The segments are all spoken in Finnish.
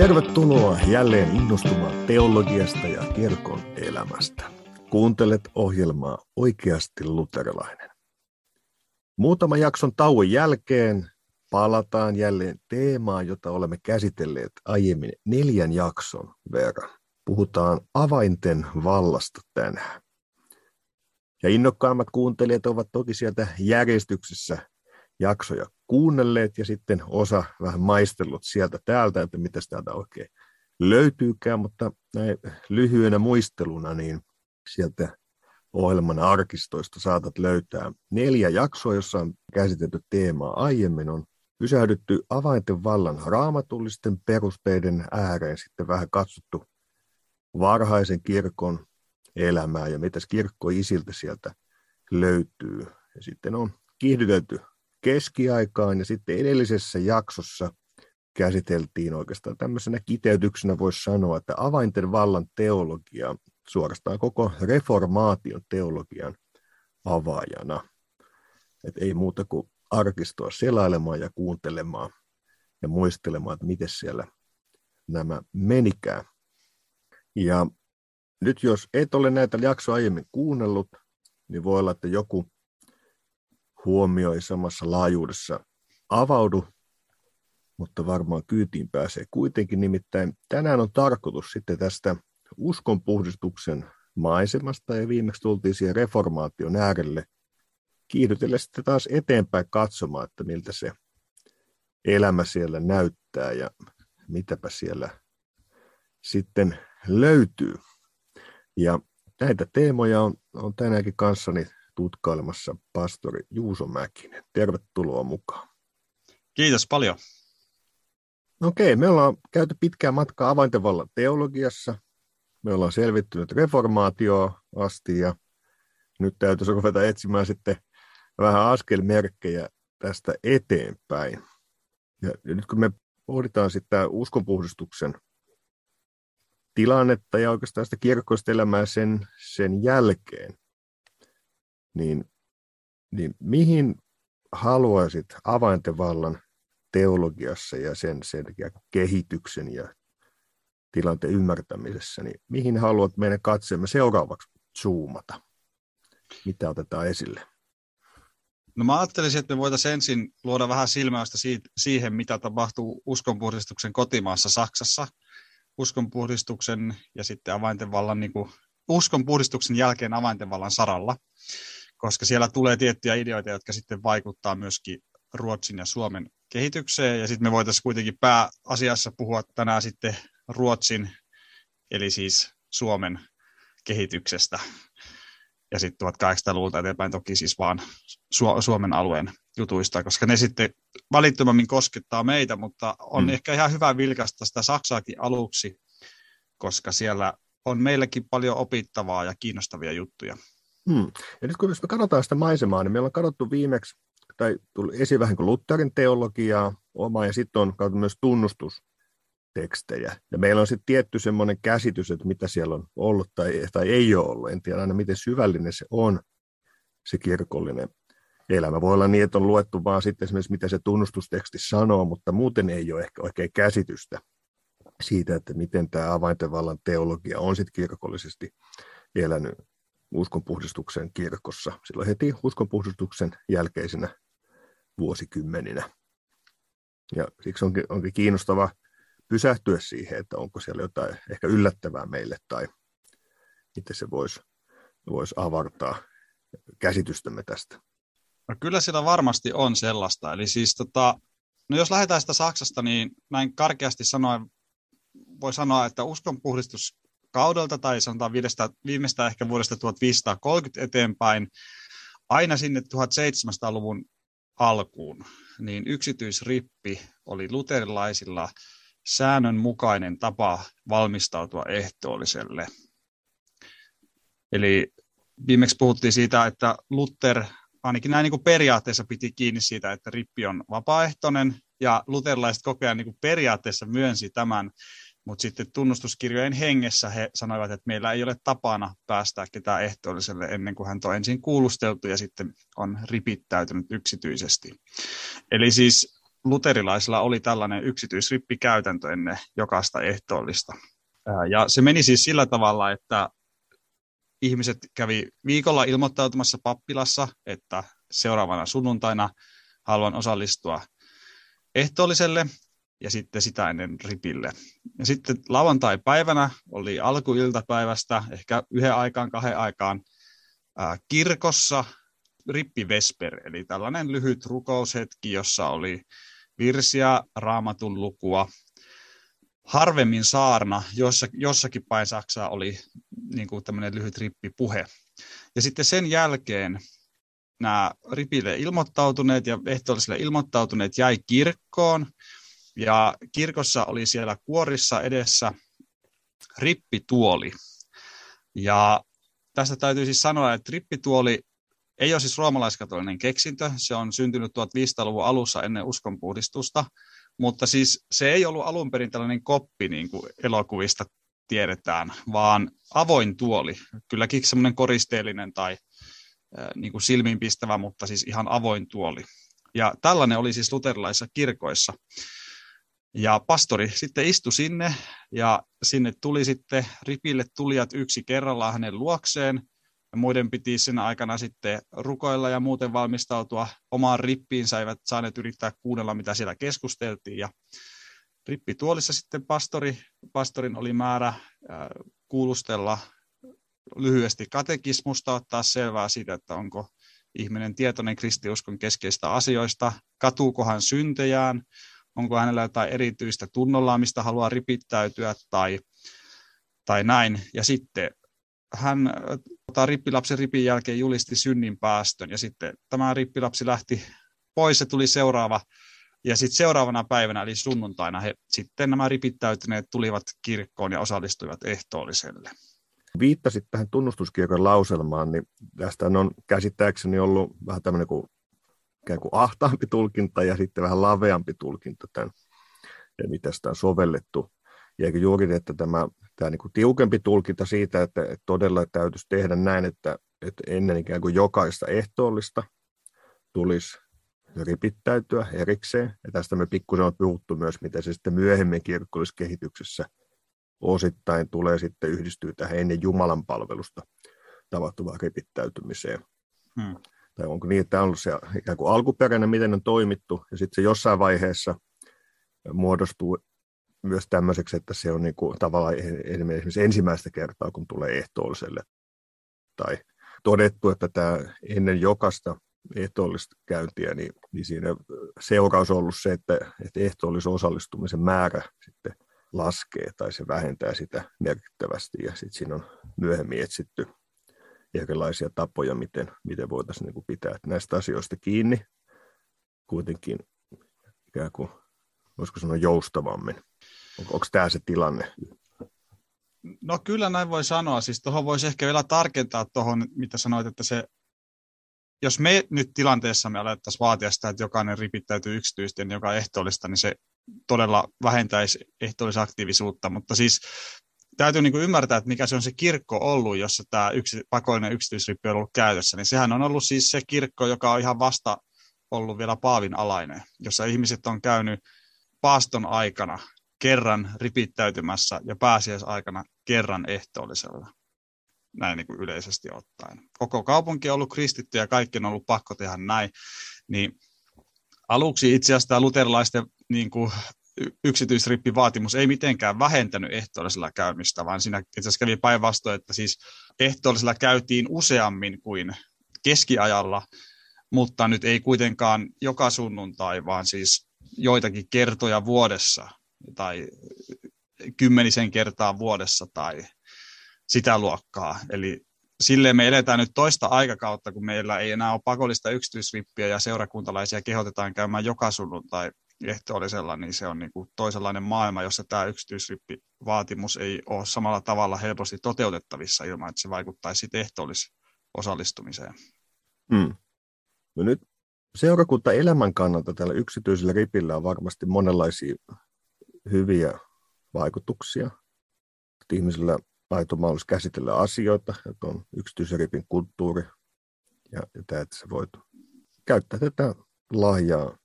Tervetuloa jälleen innostumaan teologiasta ja kirkon elämästä. Kuuntelet ohjelmaa Oikeasti luterilainen. Muutaman jakson tauon jälkeen palataan jälleen teemaan, jota olemme käsitelleet aiemmin neljän jakson verran. Puhutaan avainten vallasta tänään. Ja innokkaammat kuuntelijat ovat toki sieltä järjestyksessä jaksoja kuunnelleet ja sitten osa vähän maistellut sieltä täältä, että mitä täältä oikein löytyykään, mutta näin lyhyenä muisteluna niin sieltä ohjelman arkistoista saatat löytää neljä jaksoa, jossa on käsitelty teemaa aiemmin. On pysähdytty avainten vallan raamatullisten perusteiden ääreen, sitten vähän katsottu varhaisen kirkon elämää ja mitä kirkko isiltä sieltä löytyy. Ja sitten on kiihdytelty keskiaikaan ja sitten edellisessä jaksossa käsiteltiin oikeastaan tämmöisenä kiteytyksenä voisi sanoa, että avainten vallan teologia suorastaan koko reformaation teologian avaajana. Et ei muuta kuin arkistoa selailemaan ja kuuntelemaan ja muistelemaan, että miten siellä nämä menikään. Ja nyt jos et ole näitä jaksoja aiemmin kuunnellut, niin voi olla, että joku huomio ei samassa laajuudessa avaudu, mutta varmaan kyytiin pääsee kuitenkin. Nimittäin tänään on tarkoitus sitten tästä uskonpuhdistuksen maisemasta ja viimeksi tultiin siihen reformaation äärelle kiihdytellä sitten taas eteenpäin katsomaan, että miltä se elämä siellä näyttää ja mitäpä siellä sitten löytyy. Ja näitä teemoja on, on tänäänkin kanssani tutkailemassa pastori Juuso Mäkinen. Tervetuloa mukaan. Kiitos paljon. Okei, me ollaan käyty pitkää matkaa avaintevallan teologiassa. Me ollaan selvittynyt reformaatioa asti ja nyt täytyisi ruveta etsimään sitten vähän askelmerkkejä tästä eteenpäin. Ja nyt kun me pohditaan sitä uskonpuhdistuksen tilannetta ja oikeastaan sitä kirkkoista elämää sen, sen jälkeen, niin, niin mihin haluaisit avaintevallan teologiassa ja sen, sen kehityksen ja tilanteen ymmärtämisessä, niin mihin haluat meidän katseemme seuraavaksi zoomata? Mitä otetaan esille? No mä ajattelisin, että me voitaisiin ensin luoda vähän silmäystä siihen, mitä tapahtuu uskonpuhdistuksen kotimaassa Saksassa, uskonpuhdistuksen ja sitten avaintenvallan, niin kuin, uskonpuhdistuksen jälkeen avaintenvallan saralla, koska siellä tulee tiettyjä ideoita, jotka sitten vaikuttaa myöskin Ruotsin ja Suomen kehitykseen. Ja sitten me voitaisiin kuitenkin pääasiassa puhua tänään sitten Ruotsin, eli siis Suomen kehityksestä. Ja sitten 1800-luvulta eteenpäin toki siis vaan Su- Suomen alueen jutuista, koska ne sitten välittömämmin koskettaa meitä, mutta on hmm. ehkä ihan hyvä vilkaista sitä Saksaakin aluksi, koska siellä on meilläkin paljon opittavaa ja kiinnostavia juttuja. Hmm. Ja nyt kun me katsotaan sitä maisemaa, niin meillä on katsottu viimeksi tai tuli esiin vähän kuin Lutherin teologiaa oma, ja sitten on kautta myös tunnustustekstejä. Ja meillä on sitten tietty semmoinen käsitys, että mitä siellä on ollut tai, tai ei ole ollut. En tiedä aina, miten syvällinen se on, se kirkollinen elämä. Voi olla niin, että on luettu vaan sitten esimerkiksi, mitä se tunnustusteksti sanoo, mutta muuten ei ole ehkä oikein käsitystä siitä, että miten tämä avaintevallan teologia on sitten kirkollisesti elänyt uskonpuhdistuksen kirkossa. Silloin heti uskonpuhdistuksen jälkeisenä vuosikymmeninä. Ja siksi onkin, onkin kiinnostava pysähtyä siihen, että onko siellä jotain ehkä yllättävää meille tai miten se voisi vois avartaa käsitystämme tästä. No kyllä siellä varmasti on sellaista. Eli siis tota, no jos lähdetään sitä Saksasta, niin näin karkeasti sanoen voi sanoa, että uskonpuhdistus kaudelta tai sanotaan viimeistä, viimeistä ehkä vuodesta 1530 eteenpäin aina sinne 1700-luvun alkuun, niin yksityisrippi oli luterilaisilla säännönmukainen tapa valmistautua ehtoolliselle. Eli viimeksi puhuttiin siitä, että Luther ainakin näin niin kuin periaatteessa piti kiinni siitä, että rippi on vapaaehtoinen, ja luterilaiset koko ajan niin kuin periaatteessa myönsi tämän mutta sitten tunnustuskirjojen hengessä he sanoivat, että meillä ei ole tapana päästää ketään ehtoolliselle ennen kuin hän on ensin kuulusteltu ja sitten on ripittäytynyt yksityisesti. Eli siis luterilaisilla oli tällainen yksityisrippikäytäntö ennen jokaista ehtoollista. Ja se meni siis sillä tavalla, että ihmiset kävi viikolla ilmoittautumassa pappilassa, että seuraavana sunnuntaina haluan osallistua ehtoolliselle ja sitten sitä ennen ripille. Ja sitten lauantai-päivänä oli alkuiltapäivästä, ehkä yhden aikaan, kahden aikaan, ää, kirkossa rippivesper, eli tällainen lyhyt rukoushetki, jossa oli virsiä, raamatun lukua, harvemmin saarna, jossa, jossakin päin Saksaa oli niin kuin tämmöinen lyhyt rippipuhe. Ja sitten sen jälkeen nämä ripille ilmoittautuneet ja ehtoollisille ilmoittautuneet jäi kirkkoon, ja kirkossa oli siellä kuorissa edessä rippituoli. Ja tästä täytyy siis sanoa, että rippituoli ei ole siis roomalaiskatolinen keksintö, se on syntynyt 1500-luvun alussa ennen uskonpuhdistusta, mutta siis se ei ollut alun perin tällainen koppi, niin kuin elokuvista tiedetään, vaan avoin tuoli, kylläkin semmoinen koristeellinen tai niin kuin silmiinpistävä, mutta siis ihan avoin tuoli. Ja tällainen oli siis luterilaisissa kirkoissa. Ja pastori sitten istui sinne ja sinne tuli sitten ripille tulijat yksi kerrallaan hänen luokseen. Ja muiden piti sen aikana sitten rukoilla ja muuten valmistautua omaan rippiinsä, eivät saaneet yrittää kuunnella, mitä siellä keskusteltiin. Ja rippituolissa sitten pastori, pastorin oli määrä kuulustella lyhyesti katekismusta, ottaa selvää siitä, että onko ihminen tietoinen kristiuskon keskeistä asioista, katuuko hän syntejään, onko hänellä jotain erityistä tunnollaa, mistä haluaa ripittäytyä tai, tai näin. Ja sitten hän tota, rippilapsen ripin jälkeen julisti synnin päästön ja sitten tämä rippilapsi lähti pois ja tuli seuraava ja sitten seuraavana päivänä, eli sunnuntaina, he, sitten nämä ripittäytyneet tulivat kirkkoon ja osallistuivat ehtoolliselle. Viittasit tähän tunnustuskirkon lauselmaan, niin tästä on käsittääkseni ollut vähän tämmöinen kuin ikään kuin ahtaampi tulkinta ja sitten vähän laveampi tulkinta tämän, mitä sitä on sovellettu. Ja eikö juuri, että tämä, tämä niin kuin tiukempi tulkinta siitä, että, että todella täytyisi tehdä näin, että, että ennen ikään kuin jokaista ehtoollista tulisi ripittäytyä erikseen. Ja tästä me pikkusen on puhuttu myös, miten se sitten myöhemmin kirkollisessa kehityksessä osittain tulee sitten yhdistyä tähän ennen Jumalan palvelusta tapahtuvaan ripittäytymiseen. Hmm tai onko niin, että on ollut se ikään kuin alkuperäinen, miten on toimittu, ja sitten se jossain vaiheessa muodostuu myös tämmöiseksi, että se on niin kuin tavallaan esimerkiksi ensimmäistä kertaa, kun tulee ehtoolliselle. Tai todettu, että tämä ennen jokaista ehtoollista käyntiä, niin, niin siinä seuraus on ollut se, että, että ehtoollisen osallistumisen määrä sitten laskee tai se vähentää sitä merkittävästi ja sitten siinä on myöhemmin etsitty erilaisia tapoja, miten, miten voitaisiin niin kuin pitää näistä asioista kiinni kuitenkin ikään kuin, voisiko sanoa joustavammin. Onko, onko tämä se tilanne? No kyllä näin voi sanoa. Siis tuohon voisi ehkä vielä tarkentaa tuohon, mitä sanoit, että se, jos me nyt tilanteessa me alettaisiin vaatia sitä, että jokainen ripittäytyy yksityisesti, niin joka ehtoollista, niin se todella vähentäisi ehtoollisaktiivisuutta, mutta siis täytyy niin kuin ymmärtää, että mikä se on se kirkko ollut, jossa tämä yksi, pakollinen yksityisrippi on ollut käytössä. Niin sehän on ollut siis se kirkko, joka on ihan vasta ollut vielä Paavin alainen, jossa ihmiset on käynyt paaston aikana kerran ripittäytymässä ja pääsiäisaikana kerran ehtoollisella. Näin niin kuin yleisesti ottaen. Koko kaupunki on ollut kristitty ja kaikki on ollut pakko tehdä näin. Niin aluksi itse asiassa tämä luterilaisten niin kuin yksityisrippivaatimus ei mitenkään vähentänyt ehtoollisella käymistä, vaan siinä itse asiassa kävi päinvastoin, että siis ehtoollisella käytiin useammin kuin keskiajalla, mutta nyt ei kuitenkaan joka sunnuntai, vaan siis joitakin kertoja vuodessa tai kymmenisen kertaa vuodessa tai sitä luokkaa. Eli silleen me eletään nyt toista aikakautta, kun meillä ei enää ole pakollista yksityisrippiä ja seurakuntalaisia kehotetaan käymään joka sunnuntai ehtoollisella, niin se on niin kuin toisenlainen maailma, jossa tämä yksityisrippivaatimus ei ole samalla tavalla helposti toteutettavissa ilman, että se vaikuttaisi ehtoollisosallistumiseen. Hmm. No nyt seurakunta elämän kannalta tällä yksityisellä ripillä on varmasti monenlaisia hyviä vaikutuksia. Että ihmisillä aito mahdollisuus käsitellä asioita, että on yksityisen ripin kulttuuri ja, ja tämä, että sä voit käyttää tätä lahjaa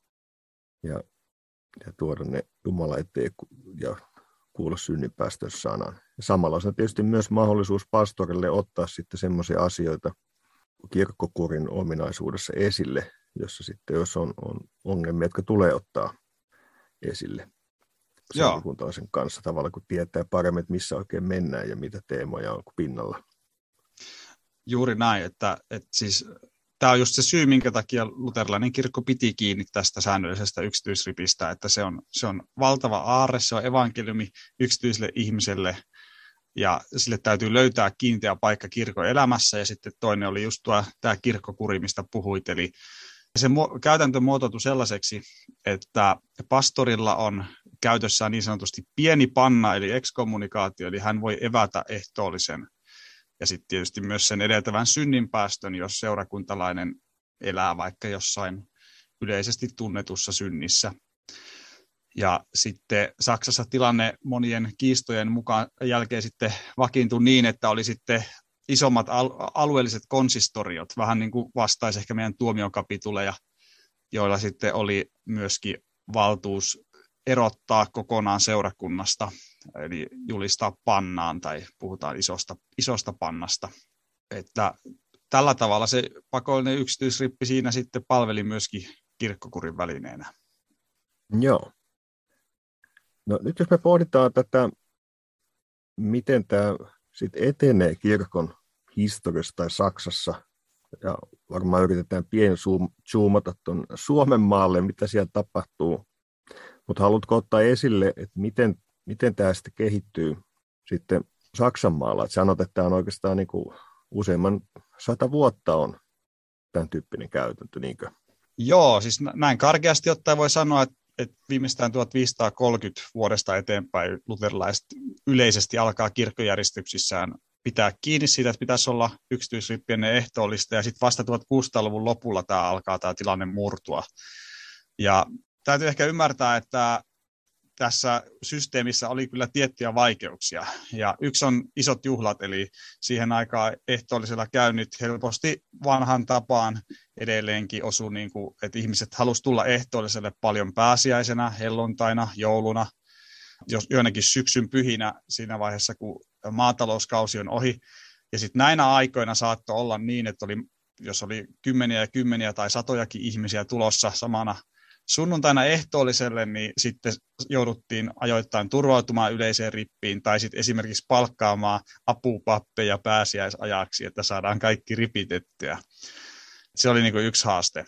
ja ja tuoda ne Jumala eteen ja kuulla synninpäästön sanan. Ja samalla on tietysti myös mahdollisuus pastorille ottaa sitten semmoisia asioita kirkkokurin ominaisuudessa esille, jossa sitten jos on, on ongelmia, jotka tulee ottaa esille seurakuntalaisen kanssa tavalla, kun tietää paremmin, että missä oikein mennään ja mitä teemoja on pinnalla. Juuri näin, että, että siis tämä on just se syy, minkä takia luterilainen kirkko piti kiinni tästä säännöllisestä yksityisripistä, että se on, se on valtava aarre, se on evankeliumi yksityiselle ihmiselle, ja sille täytyy löytää kiinteä paikka kirkon elämässä, ja sitten toinen oli just tuo tämä kirkkokuri, mistä puhuit, eli se mu- käytäntö muotoutui sellaiseksi, että pastorilla on käytössään niin sanotusti pieni panna, eli ekskommunikaatio, eli hän voi evätä ehtoollisen ja sitten tietysti myös sen edeltävän synninpäästön, jos seurakuntalainen elää vaikka jossain yleisesti tunnetussa synnissä. Ja sitten Saksassa tilanne monien kiistojen mukaan jälkeen sitten vakiintui niin, että oli sitten isommat alueelliset konsistoriot, vähän niin kuin vastaisi ehkä meidän tuomiokapituleja, joilla sitten oli myöskin valtuus erottaa kokonaan seurakunnasta, eli julistaa pannaan tai puhutaan isosta, isosta pannasta. Että tällä tavalla se pakollinen yksityisrippi siinä sitten palveli myöskin kirkkokurin välineenä. Joo. No nyt jos me pohditaan tätä, miten tämä sitten etenee kirkon historiassa tai Saksassa, ja varmaan yritetään pieni zoomata tuon Suomen maalle, mitä siellä tapahtuu mutta haluatko ottaa esille, että miten, miten tämä sitten kehittyy sitten Saksan maalla? Että sanot, että tämä on oikeastaan niin kuin useimman sata vuotta on tämän tyyppinen käytäntö, niinkö? Joo, siis näin karkeasti ottaen voi sanoa, että, että viimeistään 1530 vuodesta eteenpäin luterilaiset yleisesti alkaa kirkkojärjestyksissään pitää kiinni siitä, että pitäisi olla yksityisrippien ehtoollista, ja sitten vasta 1600-luvun lopulla tämä alkaa tämä tilanne murtua. Ja täytyy ehkä ymmärtää, että tässä systeemissä oli kyllä tiettyjä vaikeuksia. Ja yksi on isot juhlat, eli siihen aikaan ehtoollisella käynnit helposti vanhan tapaan edelleenkin osui, niin kuin, että ihmiset halusivat tulla ehtoolliselle paljon pääsiäisenä, helluntaina, jouluna, jos joinakin syksyn pyhinä siinä vaiheessa, kun maatalouskausi on ohi. Ja sitten näinä aikoina saattoi olla niin, että oli, jos oli kymmeniä ja kymmeniä tai satojakin ihmisiä tulossa samana sunnuntaina ehtoolliselle, niin sitten jouduttiin ajoittain turvautumaan yleiseen rippiin tai sitten esimerkiksi palkkaamaan apupappeja pääsiäisajaksi, että saadaan kaikki ripitettyä. Se oli niin yksi haaste.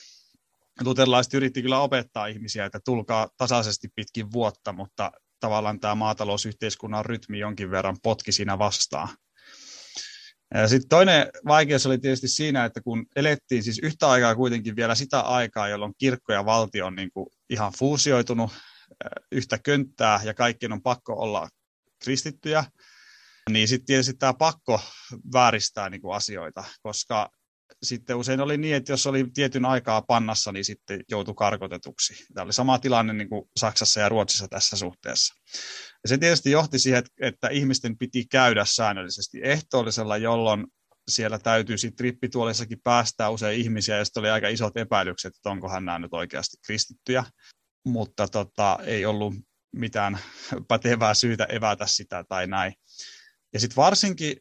Luterilaiset yritti kyllä opettaa ihmisiä, että tulkaa tasaisesti pitkin vuotta, mutta tavallaan tämä maatalousyhteiskunnan rytmi jonkin verran potki siinä vastaan. Sitten toinen vaikeus oli tietysti siinä, että kun elettiin siis yhtä aikaa kuitenkin vielä sitä aikaa, jolloin kirkko ja valtio on niin kuin ihan fuusioitunut yhtä könttää ja kaikkien on pakko olla kristittyjä, niin sitten tietysti tämä pakko vääristää niin kuin asioita, koska sitten usein oli niin, että jos oli tietyn aikaa pannassa, niin sitten joutui karkotetuksi. Tämä oli sama tilanne niin kuin Saksassa ja Ruotsissa tässä suhteessa. Ja se tietysti johti siihen, että, ihmisten piti käydä säännöllisesti ehtoollisella, jolloin siellä täytyy sitten rippituolissakin päästää usein ihmisiä, ja sitten oli aika isot epäilykset, että onkohan nämä nyt oikeasti kristittyjä, mutta tota, ei ollut mitään pätevää syytä evätä sitä tai näin. Ja sitten varsinkin,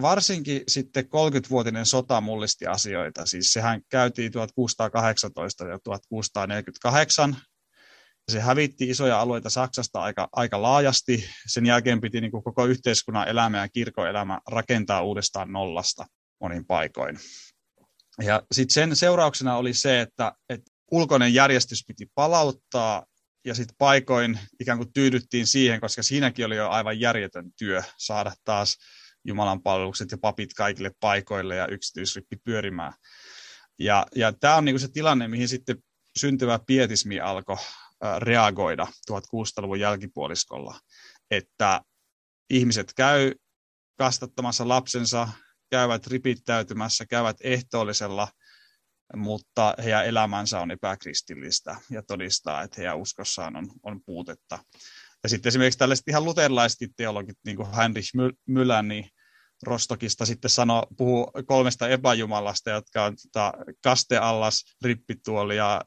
varsinkin sitten 30-vuotinen sota mullisti asioita. Siis sehän käytiin 1618 ja 1648, se hävitti isoja alueita Saksasta aika, aika laajasti. Sen jälkeen piti niin kuin koko yhteiskunnan elämä ja kirkon elämä rakentaa uudestaan nollasta monin paikoin. Ja sitten sen seurauksena oli se, että, että ulkoinen järjestys piti palauttaa ja sitten paikoin ikään kuin tyydyttiin siihen, koska siinäkin oli jo aivan järjetön työ saada taas Jumalan palvelukset ja papit kaikille paikoille ja yksityisrippi pyörimään. Ja, ja tämä on niinku se tilanne, mihin sitten syntyvä pietismi alkoi reagoida 1600-luvun jälkipuoliskolla, että ihmiset käy kastattamassa lapsensa, käyvät ripittäytymässä, käyvät ehtoollisella, mutta heidän elämänsä on epäkristillistä ja todistaa, että heidän uskossaan on, on puutetta. Ja sitten esimerkiksi tällaiset ihan luterilaisetkin teologit, niin kuin Heinrich Müller, niin Rostokista sitten sano, puhuu kolmesta epäjumalasta, jotka on tota, kasteallas, rippituoli ja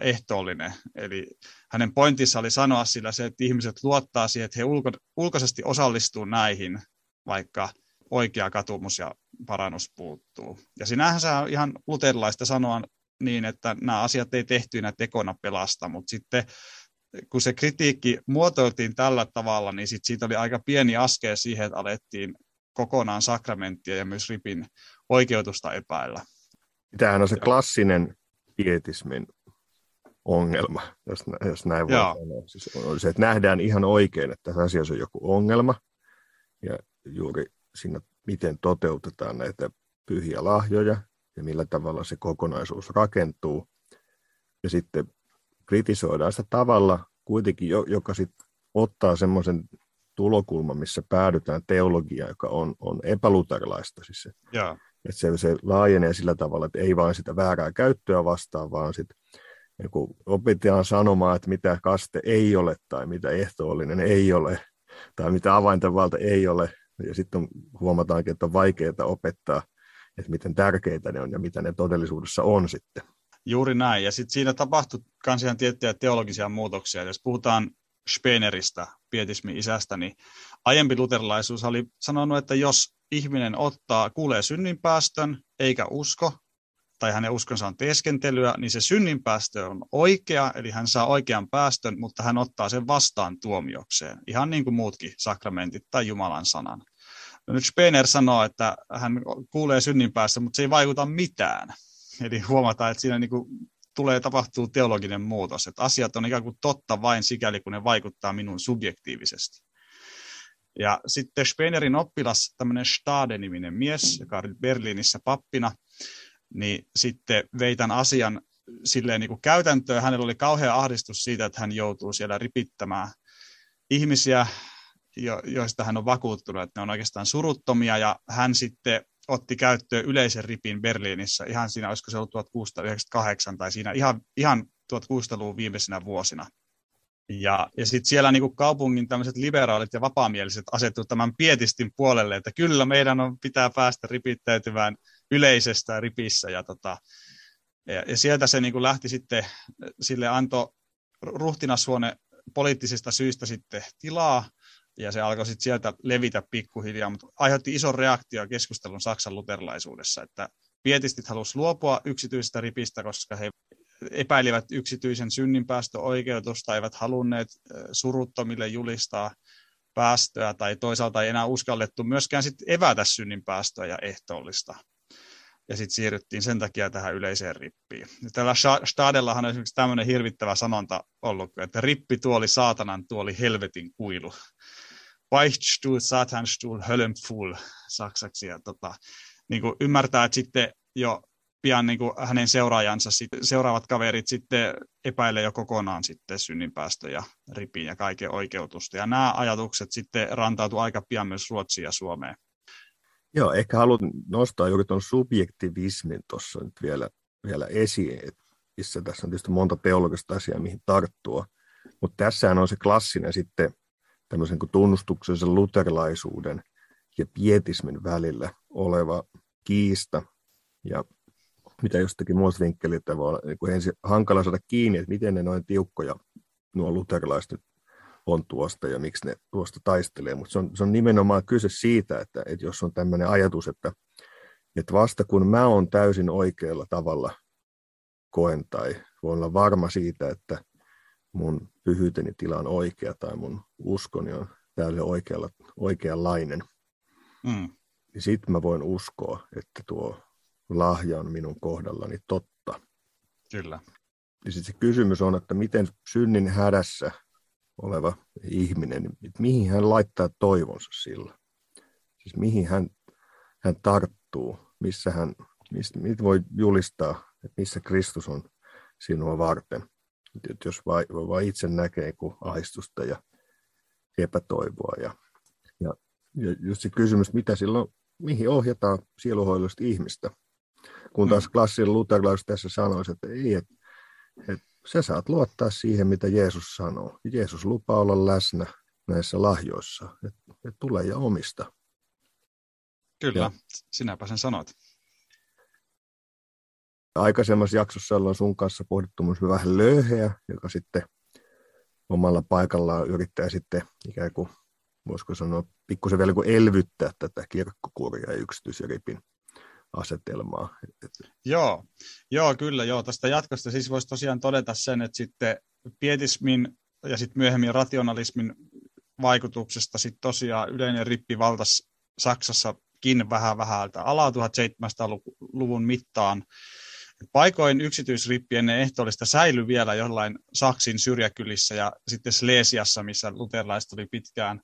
ehtoollinen. Eli hänen pointissa oli sanoa sillä se, että ihmiset luottaa siihen, että he ulko, ulkoisesti osallistuu näihin, vaikka oikea katumus ja parannus puuttuu. Ja sinähän se on ihan luterilaista sanoa niin, että nämä asiat ei tehtyinä tekona pelasta, mutta sitten kun se kritiikki muotoiltiin tällä tavalla, niin sit siitä oli aika pieni askel siihen, että alettiin kokonaan sakramenttia ja myös ripin oikeutusta epäillä. Tämähän on se klassinen pietismin ongelma, jos, jos näin voi Joo. sanoa. Siis on se, että nähdään ihan oikein, että tässä asiassa on joku ongelma, ja juuri siinä, miten toteutetaan näitä pyhiä lahjoja, ja millä tavalla se kokonaisuus rakentuu, ja sitten kritisoidaan sitä tavalla kuitenkin, joka sitten ottaa semmoisen tulokulman, missä päädytään teologiaan, joka on, on epäluterilaista. Siis se. Että se, se laajenee sillä tavalla, että ei vain sitä väärää käyttöä vastaan, vaan sitten niin opetetaan sanomaan, että mitä kaste ei ole tai mitä ehtoollinen ei ole tai mitä avaintavalta ei ole. Ja sitten huomataankin, että on vaikeaa opettaa, että miten tärkeitä ne on ja mitä ne todellisuudessa on sitten. Juuri näin. Ja sitten siinä tapahtui myös ihan tiettyjä teologisia muutoksia. Jos puhutaan Speneristä, pietismin isästä, niin aiempi luterilaisuus oli sanonut, että jos ihminen ottaa, kuulee synninpäästön eikä usko, tai hänen uskonsa on teeskentelyä, niin se synninpäästö on oikea, eli hän saa oikean päästön, mutta hän ottaa sen vastaan tuomiokseen, ihan niin kuin muutkin sakramentit tai Jumalan sanan. No nyt Spener sanoo, että hän kuulee synninpäästön, mutta se ei vaikuta mitään. Eli huomataan, että siinä niin kuin tulee tapahtuu teologinen muutos, että asiat on ikään kuin totta vain sikäli, kun ne vaikuttaa minun subjektiivisesti. Ja sitten Spenerin oppilas, tämmöinen Stade-niminen mies, joka oli Berliinissä pappina, niin sitten vei tämän asian silleen niin kuin käytäntöön. Hänellä oli kauhea ahdistus siitä, että hän joutuu siellä ripittämään ihmisiä, jo, joista hän on vakuuttunut, että ne on oikeastaan suruttomia, ja hän sitten otti käyttöön yleisen ripin Berliinissä, ihan siinä, olisiko se ollut 1698, tai siinä ihan, ihan 1600-luvun viimeisenä vuosina. Ja, ja sitten siellä niin kaupungin tämmöiset liberaalit ja vapaamieliset asettu tämän pietistin puolelle, että kyllä meidän on, pitää päästä ripittäytymään yleisestä ripissä. Ja, tota, ja, ja sieltä se niin kuin lähti sitten, sille antoi ruhtinashuone poliittisista syistä sitten tilaa, ja se alkoi sitten sieltä levitä pikkuhiljaa, mutta aiheutti ison reaktio keskustelun Saksan luterilaisuudessa, että pietistit halusivat luopua yksityisestä ripistä, koska he epäilivät yksityisen synninpäästöoikeutusta, eivät halunneet suruttomille julistaa päästöä, tai toisaalta ei enää uskallettu myöskään sit evätä synninpäästöä ja ehtoollista. Ja sitten siirryttiin sen takia tähän yleiseen rippiin. Ja tällä Stadellahan on esimerkiksi tämmöinen hirvittävä sanonta ollut, että rippi tuoli saatanan tuoli helvetin kuilu. Beichtstuhl, Satanstuhl, Höllenpfuhl saksaksi. Ja tota, niin kuin ymmärtää, että sitten jo pian niin kuin hänen seuraajansa, seuraavat kaverit sitten epäilee jo kokonaan sitten synninpäästö ja ripin ja kaiken oikeutusta. Ja nämä ajatukset sitten rantautuu aika pian myös Ruotsiin ja Suomeen. Joo, ehkä haluan nostaa juuri tuon subjektivismin tuossa nyt vielä, vielä esiin, missä tässä on tietysti monta teologista asiaa, mihin tarttua. Mutta tässähän on se klassinen sitten tämmöisen kuin tunnustuksellisen luterilaisuuden ja pietismin välillä oleva kiista. Ja mitä jostakin muista vinkkelistä voi olla niin kuin ensin hankala saada kiinni, että miten ne noin tiukkoja nuo luterilaiset nyt on tuosta ja miksi ne tuosta taistelee. Mutta se on, se on nimenomaan kyse siitä, että, että jos on tämmöinen ajatus, että, että vasta kun mä oon täysin oikealla tavalla koen tai voin olla varma siitä, että mun pyhyyteni tila on oikea tai mun uskoni on täysin oikealla, oikeanlainen, mm. niin sitten mä voin uskoa, että tuo lahja on minun kohdallani totta. Kyllä. Ja sitten se kysymys on, että miten synnin hädässä oleva ihminen, että mihin hän laittaa toivonsa sillä. Siis mihin hän, hän tarttuu, missä hän, mistä, mit voi julistaa, että missä Kristus on sinua varten. Et jos vain vai itse näkee kuin ahdistusta ja epätoivoa. Ja, ja, ja just se kysymys, mitä silloin, mihin ohjataan sieluhoidollista ihmistä. Kun taas mm. klassinen luterilaisuus tässä sanoisi, että ei, että, että sä saat luottaa siihen, mitä Jeesus sanoo. Jeesus lupaa olla läsnä näissä lahjoissa, että, tulee ja omista. Kyllä, ja, sinäpä sen sanot. Aikaisemmassa jaksossa ollaan sun kanssa pohdittu myös vähän löyheä, joka sitten omalla paikallaan yrittää sitten ikään kuin, voisiko sanoa, pikkusen vielä kuin elvyttää tätä kirkkokuria ja yksityisripin asetelmaa. Joo, joo, kyllä, joo. Tästä jatkosta siis voisi tosiaan todeta sen, että sitten pietismin ja sitten myöhemmin rationalismin vaikutuksesta sitten tosiaan yleinen rippi valtas Saksassakin vähän vähältä alaa 1700-luvun mittaan. Paikoin yksityisrippi ennen ehtoollista säilyi vielä jollain Saksin syrjäkylissä ja sitten Slesiassa, missä luterilaiset oli pitkään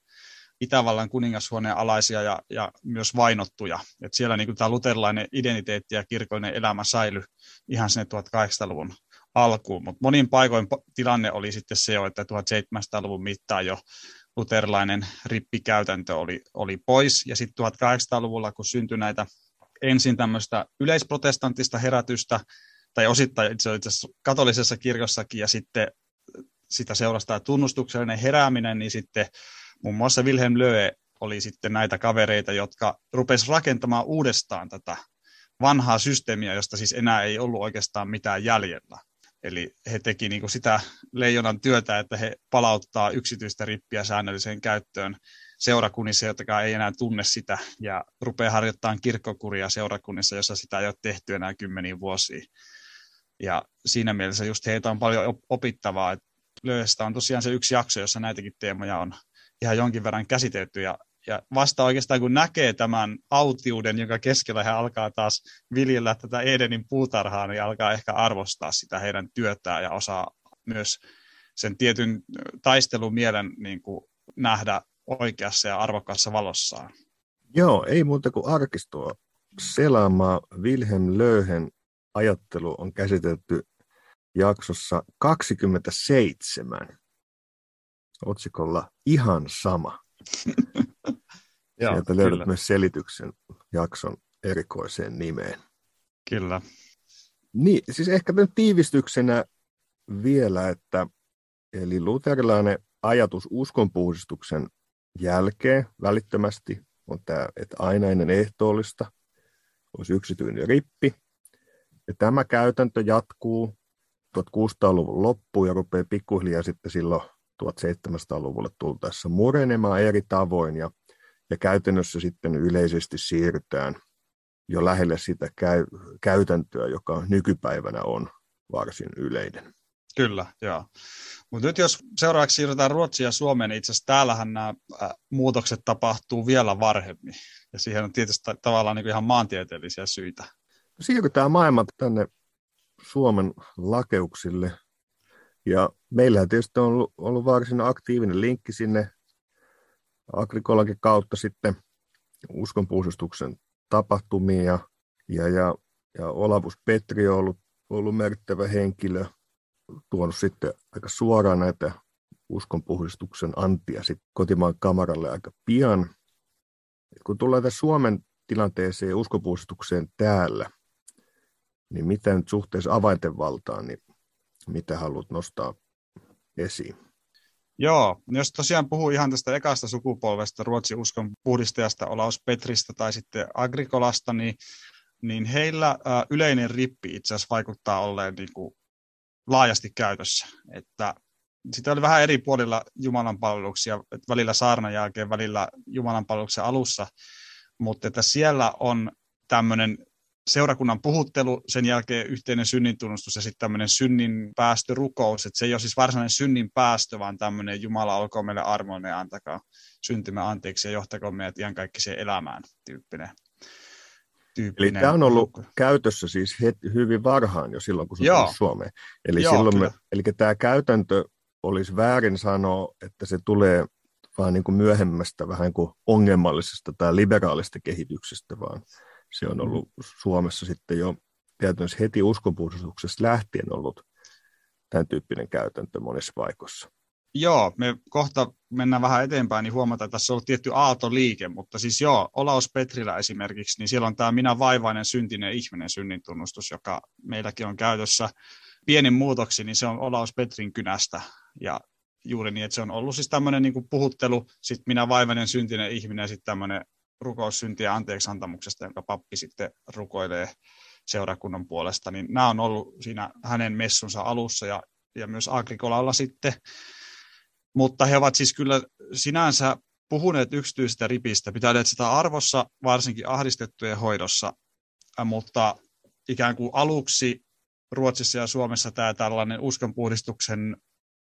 Itävallan kuningashuoneen alaisia ja, ja myös vainottuja. Et siellä niin tämä luterilainen identiteetti ja kirkollinen elämä säilyi ihan sinne 1800-luvun alkuun, mutta monin paikoin tilanne oli sitten se jo, että 1700-luvun mittaan jo luterilainen rippikäytäntö oli, oli pois, ja sitten 1800-luvulla, kun syntyi näitä ensin tämmöistä yleisprotestanttista herätystä, tai osittain itse asiassa katolisessa kirkossakin, ja sitten sitä seurasi tämä tunnustuksellinen herääminen, niin sitten muun muassa Wilhelm Löe oli sitten näitä kavereita, jotka rupes rakentamaan uudestaan tätä vanhaa systeemiä, josta siis enää ei ollut oikeastaan mitään jäljellä. Eli he teki niin kuin sitä leijonan työtä, että he palauttaa yksityistä rippiä säännölliseen käyttöön seurakunnissa, jotka ei enää tunne sitä, ja rupeaa harjoittamaan kirkkokuria seurakunnissa, jossa sitä ei ole tehty enää kymmeniä vuosia. Ja siinä mielessä just heitä on paljon opittavaa, Löyhestä on tosiaan se yksi jakso, jossa näitäkin teemoja on ihan jonkin verran käsitelty, ja ja vasta oikeastaan kun näkee tämän autiuden, jonka keskellä he alkaa taas viljellä tätä Edenin puutarhaa, niin alkaa ehkä arvostaa sitä heidän työtään ja osaa myös sen tietyn taistelumielen niin kuin nähdä oikeassa ja arvokkaassa valossaan. Joo, ei muuta kuin arkistoa selaamaan. Wilhelm Löhen ajattelu on käsitelty jaksossa 27 otsikolla Ihan sama. Joo, Sieltä löydät kyllä. myös selityksen jakson erikoiseen nimeen. Kyllä. Niin, siis ehkä tämän tiivistyksenä vielä, että eli luterilainen ajatus uskonpuhdistuksen jälkeen välittömästi on tämä, että aina ennen ehtoollista olisi yksityinen rippi. Ja tämä käytäntö jatkuu 1600-luvun loppuun ja rupeaa pikkuhiljaa sitten silloin 1700-luvulle tultaessa murenemaan eri tavoin ja, ja käytännössä sitten yleisesti siirrytään jo lähelle sitä käy, käytäntöä, joka nykypäivänä on varsin yleinen. Kyllä, joo. Mutta nyt jos seuraavaksi siirrytään Ruotsiin ja Suomeen, niin itse asiassa täällähän nämä muutokset tapahtuu vielä varhemmin. Ja siihen on tietysti tavallaan niin ihan maantieteellisiä syitä. Siirrytään maailmalta tänne Suomen lakeuksille ja meillä tietysti on ollut, ollut varsin aktiivinen linkki sinne Agrikolakin kautta sitten uskonpuhdistuksen tapahtumiin ja, ja, ja, ja Olavus Petri on ollut, ollut merkittävä henkilö, tuonut sitten aika suoraan näitä uskonpuhdistuksen antia sitten kotimaan kamaralle aika pian. Et kun tullaan tässä Suomen tilanteeseen ja uskonpuhdistukseen täällä, niin mitä nyt suhteessa avainten valtaan, niin mitä haluat nostaa esiin? Joo, jos tosiaan puhuu ihan tästä ekasta sukupolvesta, Ruotsin uskon puhdistajasta Olaus Petristä tai sitten Agrikolasta, niin, niin heillä ä, yleinen rippi itse asiassa vaikuttaa olleen niin kuin laajasti käytössä. Että sitä oli vähän eri puolilla Jumalan palveluksia, välillä saarnan jälkeen, välillä Jumalan palveluksen alussa, mutta että siellä on tämmöinen seurakunnan puhuttelu, sen jälkeen yhteinen synnintunnustus ja sitten tämmöinen synnin päästörukous. Että se ei ole siis varsinainen synnin päästö, vaan tämmöinen Jumala olkoon meille armoinen ja antakaa syntymä anteeksi ja johtakoon meidät ihan kaikkiseen elämään tyyppinen. tyyppinen. Eli tämä on ollut käytössä siis heti, hyvin varhaan jo silloin, kun se tuli Suomeen. Eli, Joo, silloin me, eli tämä käytäntö olisi väärin sanoa, että se tulee vaan niin kuin myöhemmästä vähän kuin ongelmallisesta tai liberaalista kehityksestä, vaan se on ollut Suomessa sitten jo käytännössä heti uskonpuhdistuksesta lähtien ollut tämän tyyppinen käytäntö monissa paikoissa. Joo, me kohta mennään vähän eteenpäin, niin huomataan, että tässä on ollut tietty aaltoliike, mutta siis joo, Olaus Petrillä esimerkiksi, niin siellä on tämä minä vaivainen syntinen ihminen synnintunnustus, joka meilläkin on käytössä pienin muutoksi, niin se on Olaus Petrin kynästä, ja juuri niin, että se on ollut siis tämmöinen niin puhuttelu, sitten minä vaivainen syntinen ihminen ja sitten tämmöinen rukous syntiä anteeksiantamuksesta, jonka pappi sitten rukoilee seurakunnan puolesta, niin nämä on ollut siinä hänen messunsa alussa ja, ja myös Agrikolalla sitten. Mutta he ovat siis kyllä sinänsä puhuneet yksityisestä ripistä, pitäneet sitä arvossa varsinkin ahdistettujen hoidossa, mutta ikään kuin aluksi Ruotsissa ja Suomessa tämä tällainen uskonpuhdistuksen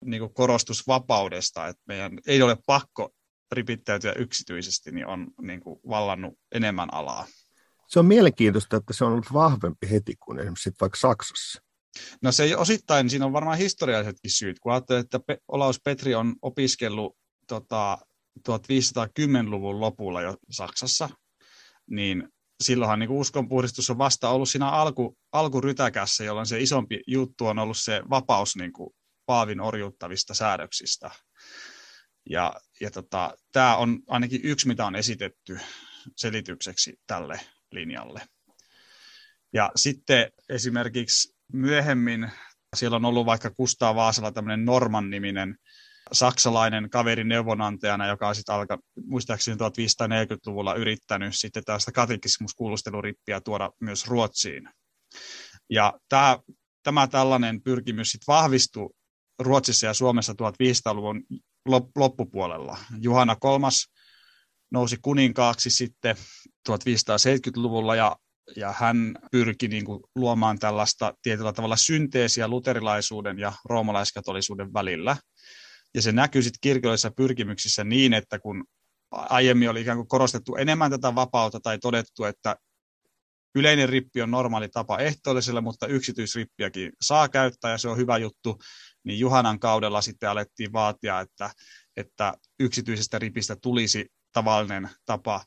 niin korostus vapaudesta, että meidän ei ole pakko ripittäytyä yksityisesti, niin on niin kuin vallannut enemmän alaa. Se on mielenkiintoista, että se on ollut vahvempi heti kuin esimerkiksi vaikka Saksassa. No se ei osittain, siinä on varmaan historiallisetkin syyt. Kun ajattelee, että Olaus Petri on opiskellut tota, 1510-luvun lopulla jo Saksassa, niin silloinhan niin uskonpuhdistus on vasta ollut siinä alku, alkurytäkässä, jolloin se isompi juttu on ollut se vapaus niin kuin Paavin orjuuttavista säädöksistä. Ja, ja tota, tämä on ainakin yksi, mitä on esitetty selitykseksi tälle linjalle. Ja sitten esimerkiksi myöhemmin siellä on ollut vaikka Kustaa Vaasalla tämmöinen Norman-niminen saksalainen kaveri neuvonantajana, joka on sitten alka, muistaakseni 1540-luvulla yrittänyt sitten tästä katekismuskuulustelurippiä tuoda myös Ruotsiin. Ja tämä, tämä tällainen pyrkimys sitten vahvistui Ruotsissa ja Suomessa 1500-luvun loppupuolella. Juhana kolmas nousi kuninkaaksi sitten 1570-luvulla ja, ja hän pyrki niin kuin luomaan tällaista tietyllä tavalla synteesiä luterilaisuuden ja roomalaiskatolisuuden välillä. Ja se näkyy sitten kirkollisissa pyrkimyksissä niin, että kun aiemmin oli ikään kuin korostettu enemmän tätä vapautta tai todettu, että yleinen rippi on normaali tapa ehtoolliselle, mutta yksityisrippiäkin saa käyttää ja se on hyvä juttu, niin Juhanan kaudella sitten alettiin vaatia, että, että yksityisestä ripistä tulisi tavallinen tapa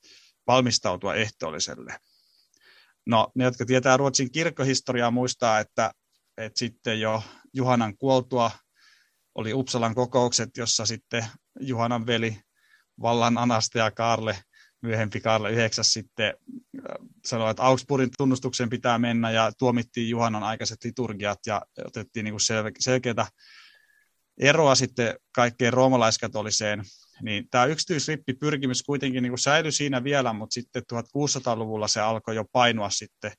valmistautua ehtoolliselle. No, ne, jotka tietää Ruotsin kirkkohistoriaa, muistaa, että, että sitten jo Juhanan kuoltua oli Uppsalan kokoukset, jossa sitten Juhanan veli vallan anastaja Karle, myöhempi Karle 9 sitten äh, sanoi, että Augsburgin tunnustuksen pitää mennä ja tuomittiin Juhanan aikaiset liturgiat ja otettiin niin sel- selkeää eroa sitten kaikkeen roomalaiskatoliseen, niin tämä yksityisrippipyrkimys kuitenkin niin säilyi siinä vielä, mutta sitten 1600-luvulla se alkoi jo painua sitten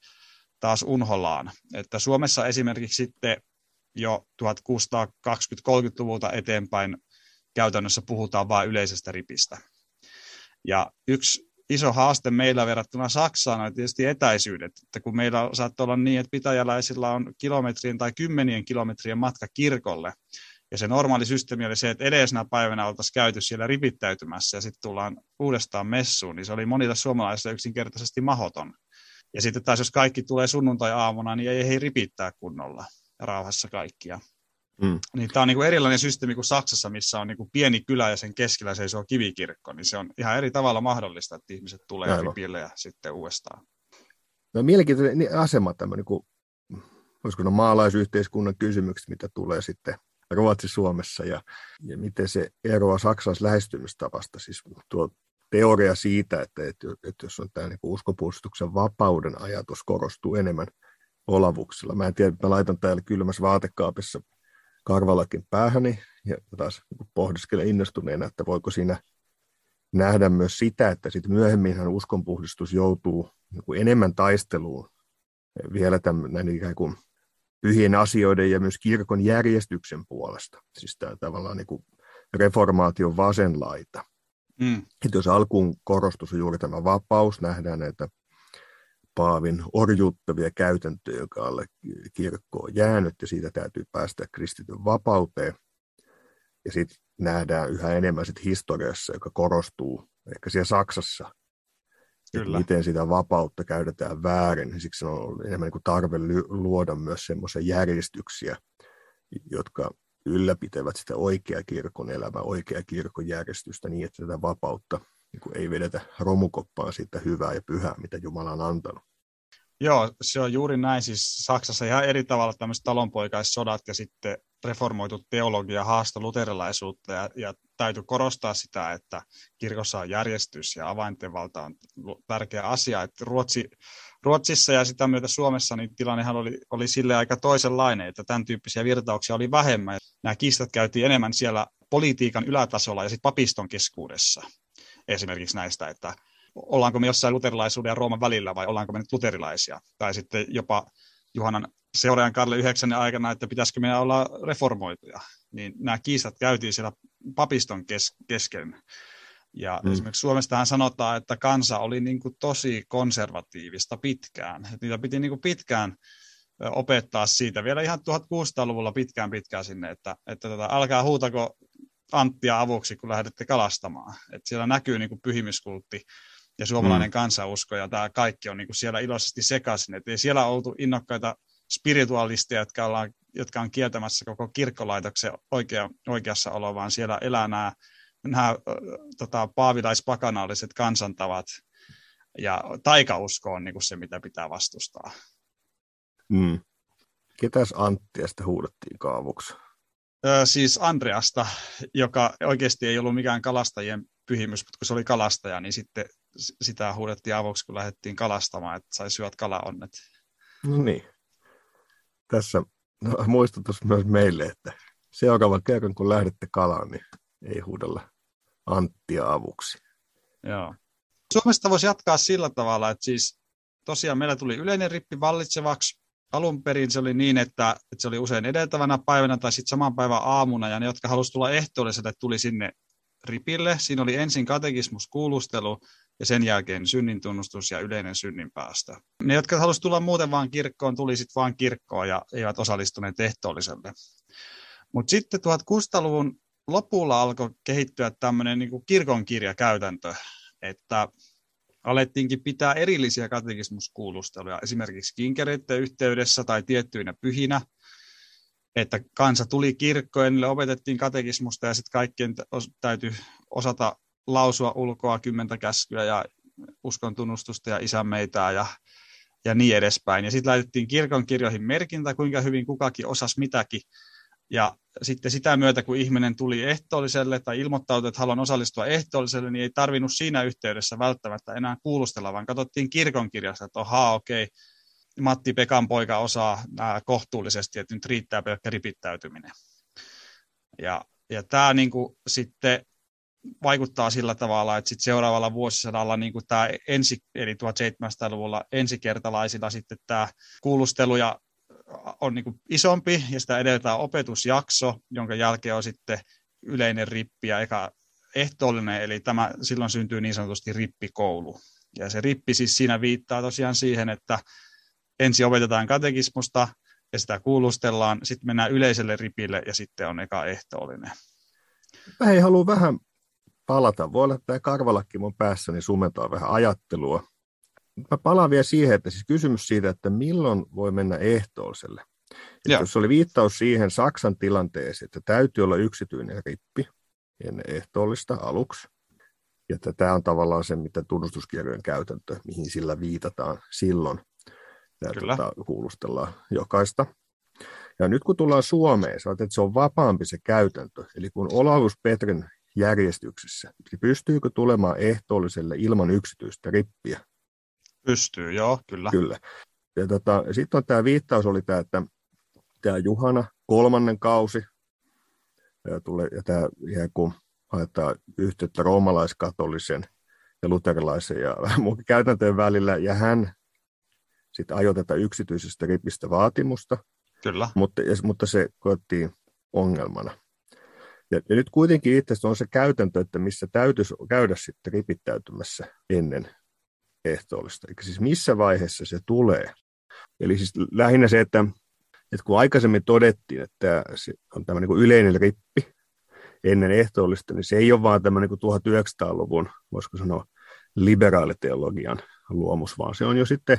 taas unholaan. Että Suomessa esimerkiksi sitten jo 1620-30-luvulta eteenpäin käytännössä puhutaan vain yleisestä ripistä. Ja yksi iso haaste meillä verrattuna Saksaan on tietysti etäisyydet. Että kun meillä saattaa olla niin, että pitäjäläisillä on kilometrien tai kymmenien kilometrien matka kirkolle, ja se normaali systeemi oli se, että edellisenä päivänä oltaisiin käyty siellä ripittäytymässä ja sitten tullaan uudestaan messuun, niin se oli monille suomalaisille yksinkertaisesti mahoton. Ja sitten taas jos kaikki tulee sunnuntai-aamuna, niin ei, ei ripittää kunnolla rauhassa kaikkia. Mm. Niin tämä on niin kuin erilainen systeemi kuin Saksassa, missä on niin kuin pieni kylä ja sen keskellä seisoo kivikirkko, niin se on ihan eri tavalla mahdollista, että ihmiset tulee Aivan. ja sitten uudestaan. No mielenkiintoinen asema tämmöinen, kuin, olisiko ne maalaisyhteiskunnan kysymykset, mitä tulee sitten Ruotsi-Suomessa ja, ja miten se eroaa Saksan lähestymistavasta. Siis tuo teoria siitä, että, että, että jos on tämä niin uskopuolustuksen vapauden ajatus korostuu enemmän olavuksilla. Mä en tiedä, mä laitan täällä kylmässä vaatekaapissa karvalakin päähäni ja taas pohdiskelen innostuneena, että voiko siinä nähdä myös sitä, että sitten myöhemminhän uskonpuhdistus joutuu enemmän taisteluun vielä tämän ikään kuin pyhien asioiden ja myös kirkon järjestyksen puolesta. Siis tämä tavallaan niin kuin reformaation vasenlaita. Mm. Että jos alkuun korostus on juuri tämä vapaus, nähdään näitä Paavin orjuuttavia käytäntöjä, joka alle kirkko on jäänyt, ja siitä täytyy päästä kristityn vapauteen. Ja sitten nähdään yhä enemmän sit historiassa, joka korostuu ehkä siellä Saksassa, Kyllä. miten sitä vapautta käytetään väärin. Siksi on enemmän niin kuin tarve luoda myös semmoisia järjestyksiä, jotka ylläpitävät sitä oikea kirkon elämää, oikea kirkon järjestystä niin, että tätä vapautta niin kuin ei vedetä romukoppaan siitä hyvää ja pyhää, mitä Jumala on antanut. Joo, se on juuri näin. Siis Saksassa ihan eri tavalla tämmöiset talonpoikaissodat ja sitten reformoitu teologia haasta luterilaisuutta ja, ja täytyy korostaa sitä, että kirkossa on järjestys ja avaintenvalta on tärkeä asia. Että Ruotsi, Ruotsissa ja sitä myötä Suomessa niin tilannehan oli, oli sille aika toisenlainen, että tämän tyyppisiä virtauksia oli vähemmän. Nämä kiistat käytiin enemmän siellä politiikan ylätasolla ja sitten papiston keskuudessa esimerkiksi näistä, että ollaanko me jossain luterilaisuuden ja Rooman välillä vai ollaanko me nyt luterilaisia. Tai sitten jopa Juhanan seuraajan Karle 9 aikana, että pitäisikö meidän olla reformoituja. Niin nämä kiistat käytiin siellä papiston kes- kesken. Ja mm. esimerkiksi Suomestahan sanotaan, että kansa oli niin kuin tosi konservatiivista pitkään. Että niitä piti niin kuin pitkään opettaa siitä, vielä ihan 1600-luvulla pitkään pitkään sinne, että, että tota, älkää huutako Anttia avuksi, kun lähdette kalastamaan. Että siellä näkyy niin kuin pyhimyskultti ja suomalainen mm. kansausko, ja tämä kaikki on niin kuin siellä iloisesti sekaisin. Että ei siellä oltu innokkaita spiritualisteja, jotka, ollaan, jotka on kieltämässä koko kirkkolaitoksen oikea, oikeassa olo, vaan siellä elää nämä, nämä tota, paavilaispakanaaliset kansantavat, ja taikausko on niin kuin se, mitä pitää vastustaa. Mm. Ketäs Anttia sitten huudettiin kaavuksi? Ö, siis Andreasta, joka oikeasti ei ollut mikään kalastajien pyhimys, mutta kun se oli kalastaja, niin sitten sitä huudettiin avuksi, kun lähdettiin kalastamaan, että sai syöt kalaonnet. No niin. Tässä no, muistutus myös meille, että seuraavan kerran, kun lähdette kalaan, niin ei huudella Anttia avuksi. Joo. Suomesta voisi jatkaa sillä tavalla, että siis tosiaan meillä tuli yleinen rippi vallitsevaksi, alun perin se oli niin, että, että se oli usein edeltävänä päivänä tai sitten saman päivän aamuna, ja ne, jotka halusivat tulla ehtoolliselle, tuli sinne ripille. Siinä oli ensin katekismuskuulustelu ja sen jälkeen synnintunnustus ja yleinen synninpäästö. Ne, jotka halusivat tulla muuten vaan kirkkoon, tuli sitten vaan kirkkoon ja eivät osallistuneet ehtoolliselle. Mutta sitten 1600-luvun lopulla alkoi kehittyä tämmöinen niin kirkonkirjakäytäntö, että alettiinkin pitää erillisiä katekismuskuulusteluja, esimerkiksi kinkereiden yhteydessä tai tiettyinä pyhinä, että kansa tuli kirkkoon, niille opetettiin katekismusta ja sitten kaikkien täytyy osata lausua ulkoa kymmentä käskyä ja uskon tunnustusta ja isänmeitä ja, ja niin edespäin. Ja sitten laitettiin kirkon kirjoihin merkintä, kuinka hyvin kukakin osasi mitäkin. Ja sitten sitä myötä, kun ihminen tuli ehtoolliselle tai ilmoittautui, että haluan osallistua ehtoolliselle, niin ei tarvinnut siinä yhteydessä välttämättä enää kuulustella, vaan katsottiin kirkonkirjasta, että ohaa, okei, okay, Matti Pekan poika osaa nämä kohtuullisesti, että nyt riittää pelkkä ripittäytyminen. Ja, ja tämä niin kuin sitten vaikuttaa sillä tavalla, että sit seuraavalla vuosisadalla niin kuin tämä ensi, eli 1700-luvulla ensikertalaisilla sitten tämä kuulustelu ja on niin kuin isompi ja sitä edeltää opetusjakso, jonka jälkeen on sitten yleinen rippi ja eka ehtoollinen, eli tämä, silloin syntyy niin sanotusti rippikoulu. Ja se rippi siis siinä viittaa tosiaan siihen, että ensin opetetaan katekismusta ja sitä kuulustellaan, sitten mennään yleiselle ripille ja sitten on eka ehtoollinen. Mä hei, haluan vähän palata. Voi olla, että tämä karvalakki mun päässäni sumentaa vähän ajattelua. Mä palaan vielä siihen, että siis kysymys siitä, että milloin voi mennä ehtoolliselle. Jos oli viittaus siihen Saksan tilanteeseen, että täytyy olla yksityinen rippi ennen ehtoollista aluksi, ja että tämä on tavallaan se, mitä tunnustuskirjojen käytäntö, mihin sillä viitataan silloin, ja tuota, kuulustellaan jokaista. Ja nyt kun tullaan Suomeen, sä että se on vapaampi se käytäntö, eli kun Olaus Petrin järjestyksessä, niin pystyykö tulemaan ehtoolliselle ilman yksityistä rippiä? Pystyy, joo, kyllä. Kyllä. Ja tota, sitten on tämä viittaus oli tämä, että tämä Juhana, kolmannen kausi, ja, tulee, ja tämä ihan kun haetaan yhteyttä roomalaiskatolisen ja luterilaisen ja muun käytäntöjen välillä, ja hän sitten ajoi tätä yksityisestä ripistä vaatimusta, Kyllä. Mutta, ja, mutta se koettiin ongelmana. Ja, ja nyt kuitenkin itse on se käytäntö, että missä täytyisi käydä sitten ripittäytymässä ennen ehtoollista. Eli siis missä vaiheessa se tulee. Eli siis lähinnä se, että, että kun aikaisemmin todettiin, että se on tämmöinen niin yleinen rippi ennen ehtoollista, niin se ei ole vaan tämmöinen niin 1900-luvun, voisiko sanoa, liberaaliteologian luomus, vaan se on jo sitten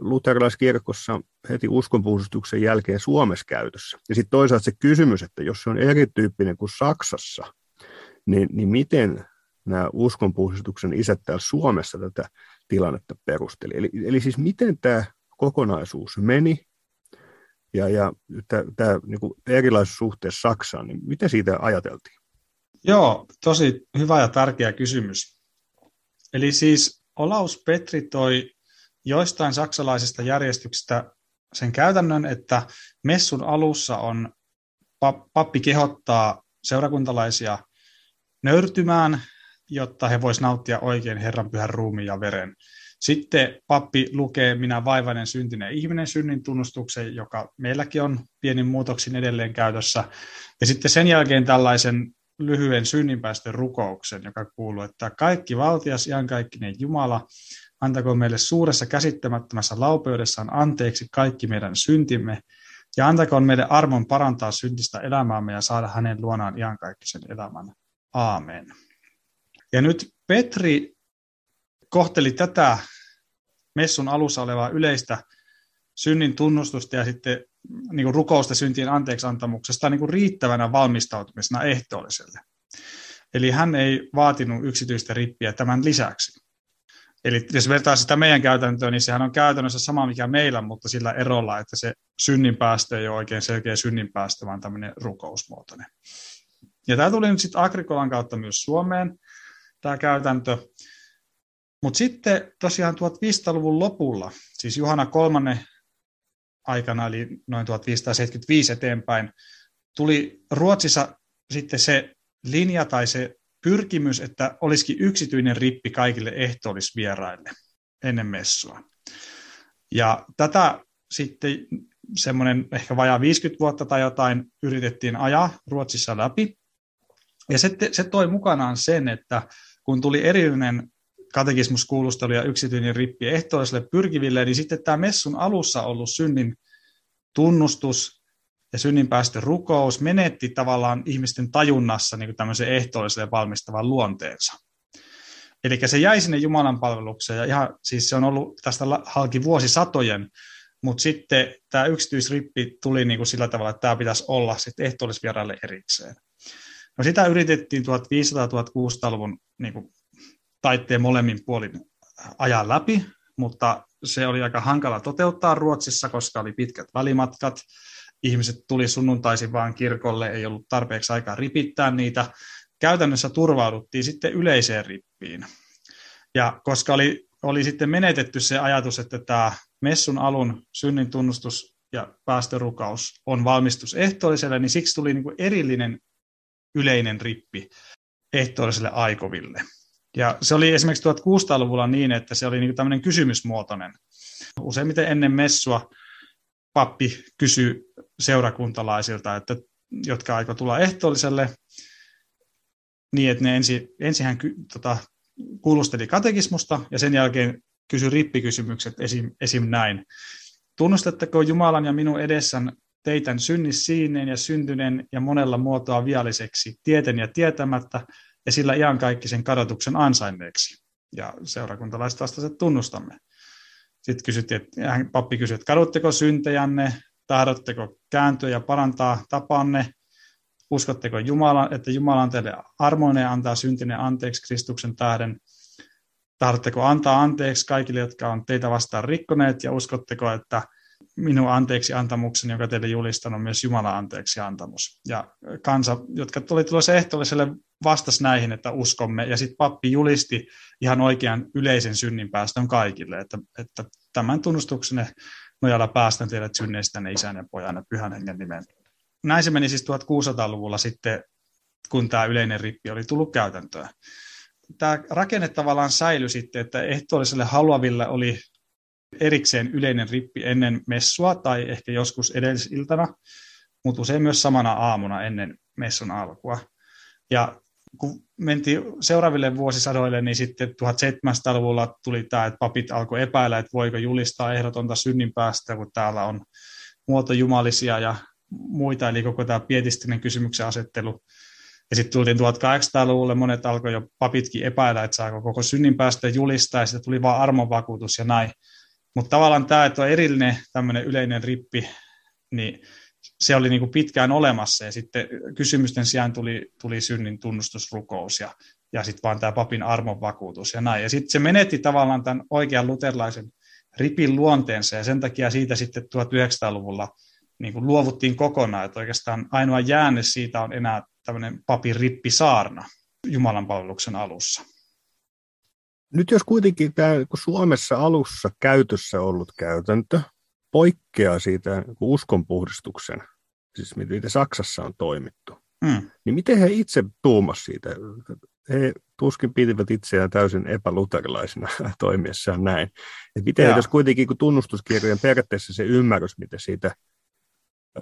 luterilaiskirkossa heti uskonpuhdistuksen jälkeen Suomessa käytössä. Ja sitten toisaalta se kysymys, että jos se on erityyppinen kuin Saksassa, niin, niin miten nämä uskonpuhdistuksen isät täällä Suomessa tätä tilannetta perusteli. Eli, eli siis miten tämä kokonaisuus meni ja, ja tämä niin erilaisuus suhteessa Saksaan, niin miten siitä ajateltiin? Joo, tosi hyvä ja tärkeä kysymys. Eli siis Olaus Petri toi joistain saksalaisista järjestyksistä sen käytännön, että messun alussa on pappi kehottaa seurakuntalaisia nöyrtymään jotta he voisivat nauttia oikein Herran pyhän ruumiin ja veren. Sitten pappi lukee Minä vaivainen syntinen ihminen synnin tunnustuksen, joka meilläkin on pienin muutoksin edelleen käytössä. Ja sitten sen jälkeen tällaisen lyhyen synninpäästön rukouksen, joka kuuluu, että kaikki valtias, iankaikkinen Jumala, antako meille suuressa käsittämättömässä laupeudessaan anteeksi kaikki meidän syntimme, ja antakoon meille armon parantaa syntistä elämäämme ja saada hänen luonaan iankaikkisen elämän. Aamen. Ja nyt Petri kohteli tätä messun alussa olevaa yleistä synnin tunnustusta ja sitten niin kuin rukousta syntien anteeksiantamuksesta niin kuin riittävänä valmistautumisena ehtoolliselle. Eli hän ei vaatinut yksityistä rippiä tämän lisäksi. Eli jos vertaa sitä meidän käytäntöön, niin sehän on käytännössä sama mikä meillä, mutta sillä erolla, että se synninpäästö ei ole oikein selkeä synninpäästö, vaan tämmöinen rukousmuotoinen. Ja tämä tuli nyt sitten Agrikolan kautta myös Suomeen, tämä käytäntö. Mutta sitten tosiaan 1500-luvun lopulla, siis Juhana kolmannen aikana, eli noin 1575 eteenpäin, tuli Ruotsissa sitten se linja tai se pyrkimys, että olisikin yksityinen rippi kaikille ehtoollisvieraille ennen messua. Ja tätä sitten semmoinen ehkä vajaa 50 vuotta tai jotain yritettiin ajaa Ruotsissa läpi. Ja se, se toi mukanaan sen, että kun tuli erillinen katekismuskuulustelu ja yksityinen rippi ehtoiselle pyrkiville, niin sitten tämä messun alussa ollut synnin tunnustus ja synninpäästön rukous menetti tavallaan ihmisten tajunnassa niin tämmöisen ehtoolliselle valmistavan luonteensa. Eli se jäi sinne Jumalan palvelukseen, ja ihan, siis se on ollut tästä halki vuosisatojen, mutta sitten tämä yksityisrippi tuli niin kuin sillä tavalla, että tämä pitäisi olla sitten ehtoollisvieraille erikseen. No sitä yritettiin 1500-1600-luvun niin kuin taitteen molemmin puolin ajan läpi, mutta se oli aika hankala toteuttaa Ruotsissa, koska oli pitkät välimatkat. Ihmiset tuli sunnuntaisin vaan kirkolle, ei ollut tarpeeksi aikaa ripittää niitä. Käytännössä turvauduttiin sitten yleiseen rippiin. Ja koska oli, oli sitten menetetty se ajatus, että tämä messun alun synnin tunnustus ja päästörukaus on valmistus ehtoolliselle, niin siksi tuli niin kuin erillinen yleinen rippi ehtoolliselle aikoville. Ja se oli esimerkiksi 1600-luvulla niin, että se oli niin tämmöinen kysymysmuotoinen. Useimmiten ennen messua pappi kysyi seurakuntalaisilta, että, jotka aikoi tulla ehtoolliselle, niin että ne ensi, ensin hän tota, kuulusteli katekismusta ja sen jälkeen kysyi rippikysymykset esim, esim. näin. Tunnustatteko Jumalan ja minun edessän teitän synnissiineen ja syntyneen ja monella muotoa vialliseksi, tieten ja tietämättä, ja sillä iankaikkisen kadotuksen ansainneeksi. Ja seurakuntalaiset vastasivat, tunnustamme. Sitten kysyttiin, että pappi kysyi, että kadutteko syntejänne, tahdotteko kääntyä ja parantaa tapanne, uskotteko Jumala, että Jumala on teille armoinen ja antaa syntinen anteeksi Kristuksen tähden, tahdotteko antaa anteeksi kaikille, jotka on teitä vastaan rikkoneet, ja uskotteko, että minun anteeksi antamukseni, joka teille julistan, on myös Jumalan anteeksi antamus. Ja kansa, jotka tuli tulossa ehtoolliselle, vastasi näihin, että uskomme, ja sitten pappi julisti ihan oikean yleisen synnin päästön kaikille, että, että tämän tunnustuksenne nojalla päästän teidät synneistänne isän ja pojan ja pyhän hengen nimen. Näin se meni siis 1600-luvulla sitten, kun tämä yleinen rippi oli tullut käytäntöön. Tämä rakenne tavallaan säilyi sitten, että ehtoolliselle haluaville oli erikseen yleinen rippi ennen messua tai ehkä joskus edellisiltana, mutta usein myös samana aamuna ennen messun alkua. Ja kun mentiin seuraaville vuosisadoille, niin sitten 1700-luvulla tuli tämä, että papit alkoi epäillä, että voiko julistaa ehdotonta synninpäästä, kun täällä on muotojumalisia ja muita, eli koko tämä pietistinen kysymyksen asettelu. Ja sitten tultiin 1800-luvulle, monet alkoi jo papitkin epäillä, että saako koko synninpäästä julistaa, ja sitten tuli vain armonvakuutus ja näin. Mutta tavallaan tämä, että on erillinen tämmöinen yleinen rippi, niin se oli niin kuin pitkään olemassa ja sitten kysymysten sijaan tuli, tuli synnin tunnustusrukous ja, ja sitten vaan tämä papin armonvakuutus ja näin. Ja sitten se menetti tavallaan tämän oikean luterilaisen ripin luonteensa ja sen takia siitä sitten 1900-luvulla niin kuin luovuttiin kokonaan, että oikeastaan ainoa jäänne siitä on enää tämmöinen papin rippisaarna Jumalan palveluksen alussa. Nyt jos kuitenkin tämä Suomessa alussa käytössä ollut käytäntö poikkeaa siitä uskonpuhdistuksen, siis miten Saksassa on toimittu, mm. niin miten he itse tuumas siitä? he tuskin pitivät itseään täysin epäluterilaisina toimiessaan näin. Et miten jos kuitenkin, kun tunnustuskirjojen periaatteessa se ymmärrys, mitä siitä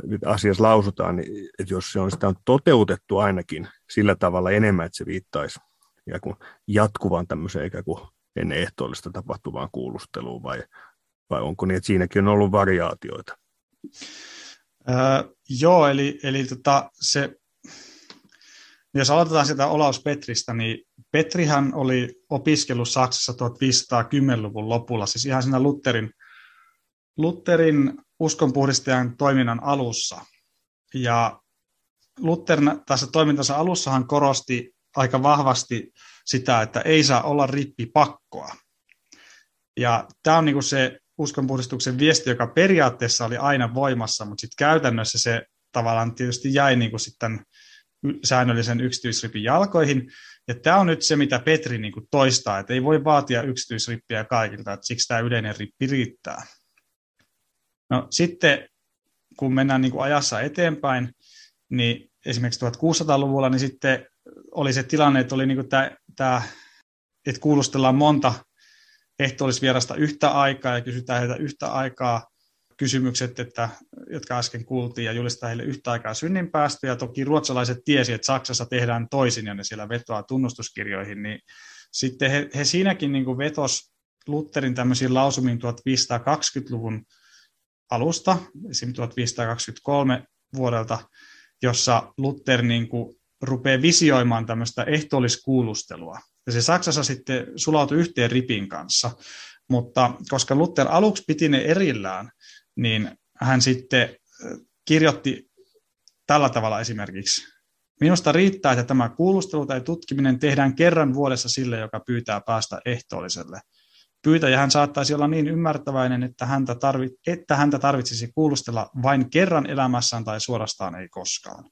mitä asiassa lausutaan, niin että jos se on sitä on toteutettu ainakin sillä tavalla enemmän, että se viittaisi kuin jatkuvaan tämmöiseen ikään kuin ennen ehtoollista tapahtuvaan kuulusteluun, vai, vai onko niin, että siinäkin on ollut variaatioita? Öö, joo, eli, eli tota, se, jos aloitetaan sitä Olaus Petristä, niin Petrihan oli opiskellut Saksassa 1510-luvun lopulla, siis ihan siinä Lutherin, Lutherin uskonpuhdistajan toiminnan alussa. Ja Luther tässä toimintansa alussahan korosti aika vahvasti sitä, että ei saa olla rippipakkoa. Ja tämä on niin kuin se uskonpuhdistuksen viesti, joka periaatteessa oli aina voimassa, mutta sitten käytännössä se tavallaan tietysti jäi niin kuin sitten säännöllisen yksityisripin jalkoihin. Ja tämä on nyt se, mitä Petri niin kuin toistaa, että ei voi vaatia yksityisrippiä kaikilta, että siksi tämä yleinen rippi riittää. No sitten, kun mennään niin kuin ajassa eteenpäin, niin esimerkiksi 1600-luvulla, niin sitten oli se tilanne, että oli niin kuin tämä, että kuulustellaan monta ehtoollisvierasta yhtä aikaa ja kysytään heiltä yhtä aikaa kysymykset, että, jotka äsken kuultiin, ja julistaa heille yhtä aikaa synninpäästöjä. Ja toki ruotsalaiset tiesi, että Saksassa tehdään toisin, ja ne siellä vetoaa tunnustuskirjoihin, niin sitten he, he siinäkin niin kuin vetos Lutherin tämmöisiin lausumiin 1520-luvun alusta, esimerkiksi 1523 vuodelta, jossa Luther niin kuin rupeaa visioimaan tämmöistä ehtoolliskuulustelua. Ja se Saksassa sitten sulautui yhteen ripin kanssa, mutta koska Luther aluksi piti ne erillään, niin hän sitten kirjoitti tällä tavalla esimerkiksi. Minusta riittää, että tämä kuulustelu tai tutkiminen tehdään kerran vuodessa sille, joka pyytää päästä ehtoolliselle. Pyytäjä hän saattaisi olla niin ymmärtäväinen, että häntä, tarvi, että häntä tarvitsisi kuulustella vain kerran elämässään tai suorastaan ei koskaan.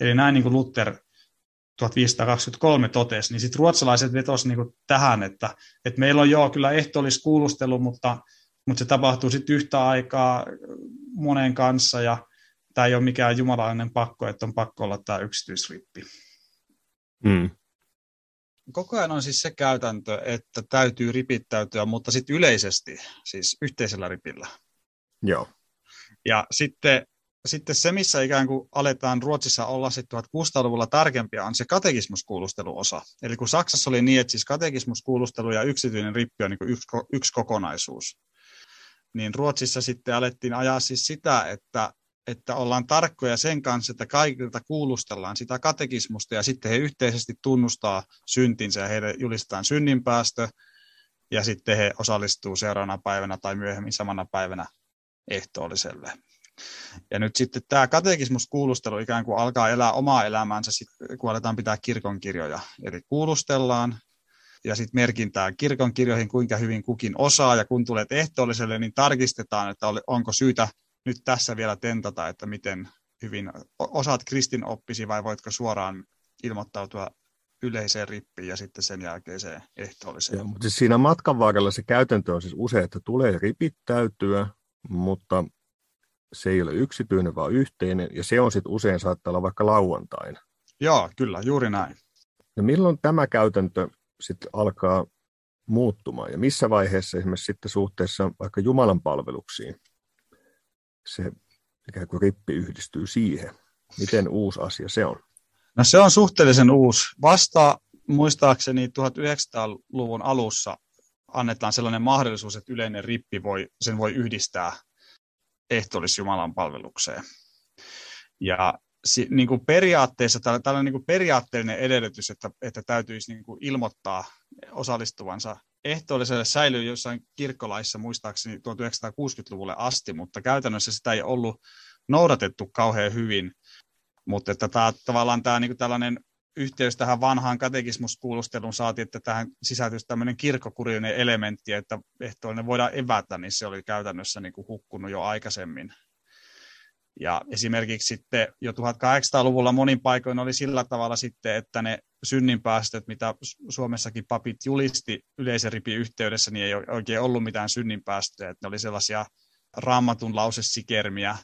Eli näin niin kuin Luther 1523 totesi, niin sitten ruotsalaiset vetosivat niin tähän, että, että meillä on joo kyllä ehtoolliskuulustelu, mutta, mutta se tapahtuu sitten yhtä aikaa monen kanssa ja tämä ei ole mikään jumalainen pakko, että on pakko olla tämä yksityisrippi. Mm koko ajan on siis se käytäntö, että täytyy ripittäytyä, mutta sitten yleisesti, siis yhteisellä ripillä. Joo. Ja sitten, sitten se, missä ikään kuin aletaan Ruotsissa olla sitten 1600-luvulla tarkempia, on se katekismuskuulusteluosa. Eli kun Saksassa oli niin, että siis katekismuskuulustelu ja yksityinen rippi on niin yksi, yksi kokonaisuus, niin Ruotsissa sitten alettiin ajaa siis sitä, että että ollaan tarkkoja sen kanssa, että kaikilta kuulustellaan sitä katekismusta ja sitten he yhteisesti tunnustaa syntinsä ja heille julistetaan synninpäästö ja sitten he osallistuu seuraavana päivänä tai myöhemmin samana päivänä ehtoolliselle. Ja nyt sitten tämä katekismuskuulustelu ikään kuin alkaa elää omaa elämäänsä, kun aletaan pitää kirkonkirjoja. Eli kuulustellaan ja sitten merkintää kirkonkirjoihin, kuinka hyvin kukin osaa, ja kun tulet ehtoolliselle, niin tarkistetaan, että onko syytä nyt tässä vielä tentata, että miten hyvin osaat kristinoppisi vai voitko suoraan ilmoittautua yleiseen rippiin ja sitten sen jälkeiseen ehtoolliseen. Joo, mutta siis siinä matkan varrella se käytäntö on siis usein, että tulee ripittäytyä, mutta se ei ole yksityinen, vaan yhteinen, ja se on sitten usein saattaa olla vaikka lauantaina. Joo, kyllä, juuri näin. Ja milloin tämä käytäntö sitten alkaa muuttumaan, ja missä vaiheessa esimerkiksi sitten suhteessa vaikka Jumalan palveluksiin se ikään kuin rippi yhdistyy siihen. Miten uusi asia se on? No se on suhteellisen uusi. Vasta muistaakseni 1900-luvun alussa annetaan sellainen mahdollisuus, että yleinen rippi voi, sen voi yhdistää ehtoollisjumalan palvelukseen. Ja niin kuin periaatteessa tällainen niin kuin periaatteellinen edellytys, että, että täytyisi niin kuin ilmoittaa osallistuvansa ehtoolliselle säilyy jossain kirkkolaissa muistaakseni 1960-luvulle asti, mutta käytännössä sitä ei ollut noudatettu kauhean hyvin. Mutta että tämä, tavallaan tämä niin tällainen yhteys tähän vanhaan katekismuskuulusteluun saatiin, että tähän sisältyisi tämmöinen kirkkokurillinen elementti, että ehtoollinen voidaan evätä, niin se oli käytännössä niin kuin hukkunut jo aikaisemmin. Ja esimerkiksi sitten jo 1800-luvulla monin paikoin oli sillä tavalla sitten, että ne synninpäästöt, mitä Suomessakin papit julisti yleisen ripin yhteydessä, niin ei oikein ollut mitään synninpäästöjä. Että ne oli sellaisia raamatun lausesikermiä,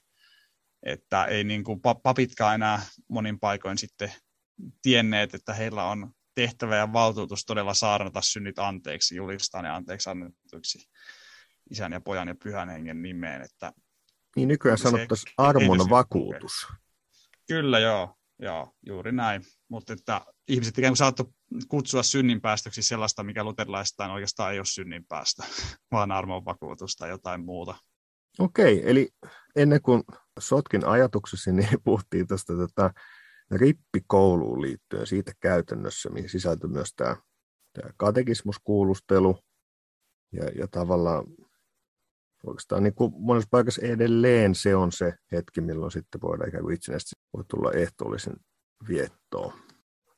että ei niin kuin papitkaan enää monin paikoin sitten tienneet, että heillä on tehtävä ja valtuutus todella saarnata synnit anteeksi, julistaa ne anteeksi annetuiksi isän ja pojan ja pyhän hengen nimeen. Että niin nykyään sanottaisiin armon vakuutus. Kyllä joo, joo, juuri näin. Mutta että ihmiset ikään kuin saattoi kutsua synninpäästöksi sellaista, mikä luterilaistaan oikeastaan ei ole synninpäästö, vaan armon vakuutus tai jotain muuta. Okei, eli ennen kuin sotkin ajatuksesi, niin puhuttiin tästä tätä rippikouluun liittyen siitä käytännössä, mihin sisältyy myös tämä, tämä katekismuskuulustelu ja, ja tavallaan oikeastaan niin kuin monessa paikassa edelleen se on se hetki, milloin sitten voidaan ikään kuin itsenäisesti voi tulla ehtoollisen viettoon.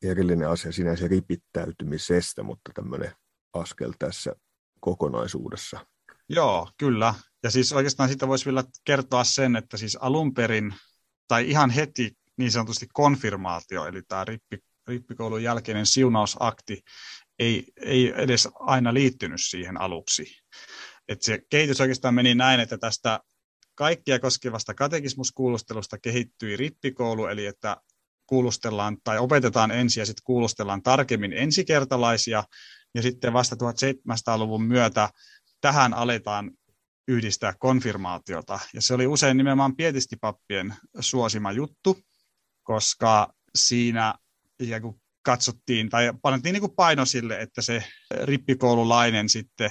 Erillinen asia sinänsä ripittäytymisestä, mutta tämmöinen askel tässä kokonaisuudessa. Joo, kyllä. Ja siis oikeastaan siitä voisi vielä kertoa sen, että siis alun perin, tai ihan heti niin sanotusti konfirmaatio, eli tämä rippi, rippikoulun jälkeinen siunausakti, ei, ei edes aina liittynyt siihen aluksi. Et se kehitys oikeastaan meni näin, että tästä kaikkia koskevasta katekismuskuulustelusta kehittyi rippikoulu, eli että kuulustellaan tai opetetaan ensin ja sitten kuulustellaan tarkemmin ensikertalaisia, ja sitten vasta 1700-luvun myötä tähän aletaan yhdistää konfirmaatiota. Ja se oli usein nimenomaan pietistipappien suosima juttu, koska siinä ikään kuin katsottiin tai panettiin niin kuin paino sille, että se rippikoululainen sitten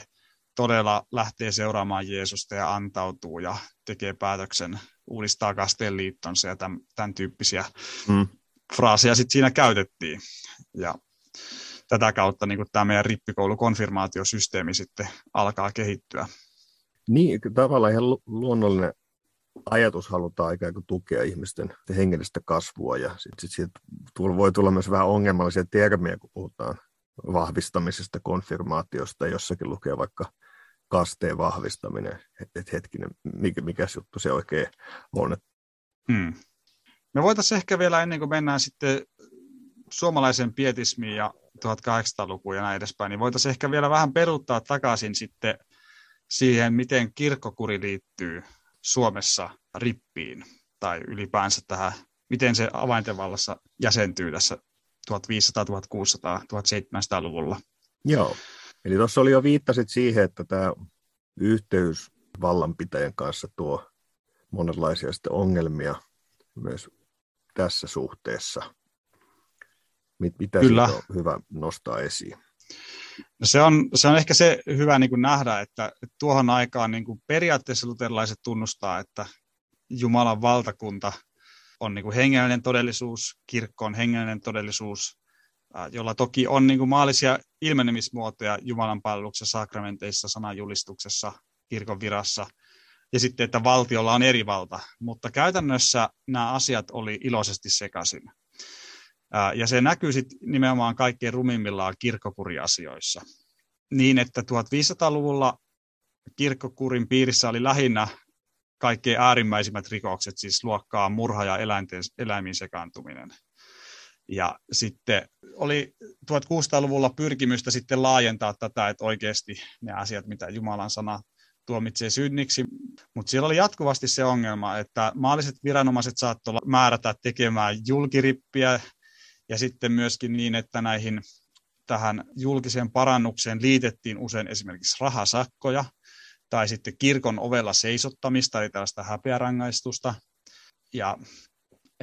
todella lähtee seuraamaan Jeesusta ja antautuu ja tekee päätöksen, uudistaa kasteen liittonsa ja tämän, tämän tyyppisiä mm. fraaseja sitten siinä käytettiin. Ja tätä kautta niin kuin tämä meidän rippikoulukonfirmaatiosysteemi sitten alkaa kehittyä. Niin, tavallaan ihan luonnollinen ajatus halutaan ikään kuin tukea ihmisten hengellistä kasvua ja sitten sit siitä voi tulla myös vähän ongelmallisia termiä, kun puhutaan vahvistamisesta, konfirmaatiosta, jossakin lukee vaikka kasteen vahvistaminen, että hetkinen, mikä, mikä juttu se oikein on. Hmm. Me voitaisiin ehkä vielä ennen kuin mennään sitten suomalaisen pietismiin ja 1800-lukuun ja näin edespäin, niin voitaisiin ehkä vielä vähän peruuttaa takaisin sitten siihen, miten kirkkokuri liittyy Suomessa rippiin tai ylipäänsä tähän, miten se avaintevallassa jäsentyy tässä 1500, 1600, 1700-luvulla. Joo, eli tuossa oli jo viittasit siihen, että tämä yhteys vallanpitäjän kanssa tuo monenlaisia ongelmia myös tässä suhteessa. Mitä Kyllä. on hyvä nostaa esiin? No se, on, se on ehkä se hyvä niin kuin nähdä, että, tuohon aikaan niin kuin periaatteessa luterilaiset tunnustaa, että Jumalan valtakunta on niin kuin hengellinen todellisuus, kirkko on hengellinen todellisuus, jolla toki on niin kuin maallisia ilmenemismuotoja Jumalan palveluksessa, sakramenteissa, sananjulistuksessa, kirkon virassa, ja sitten, että valtiolla on eri valta. Mutta käytännössä nämä asiat oli iloisesti sekaisin. Ja se näkyy sitten nimenomaan kaikkein rumimmillaan kirkkokuriasioissa. Niin, että 1500-luvulla kirkkokurin piirissä oli lähinnä kaikkein äärimmäisimmät rikokset, siis luokkaa murha ja eläinten, eläimiin sekaantuminen. Ja sitten oli 1600-luvulla pyrkimystä sitten laajentaa tätä, että oikeasti ne asiat, mitä Jumalan sana tuomitsee synniksi, mutta siellä oli jatkuvasti se ongelma, että maalliset viranomaiset saattoivat määrätä tekemään julkirippiä ja sitten myöskin niin, että näihin tähän julkiseen parannukseen liitettiin usein esimerkiksi rahasakkoja tai sitten kirkon ovella seisottamista, eli tällaista häpeärangaistusta, ja,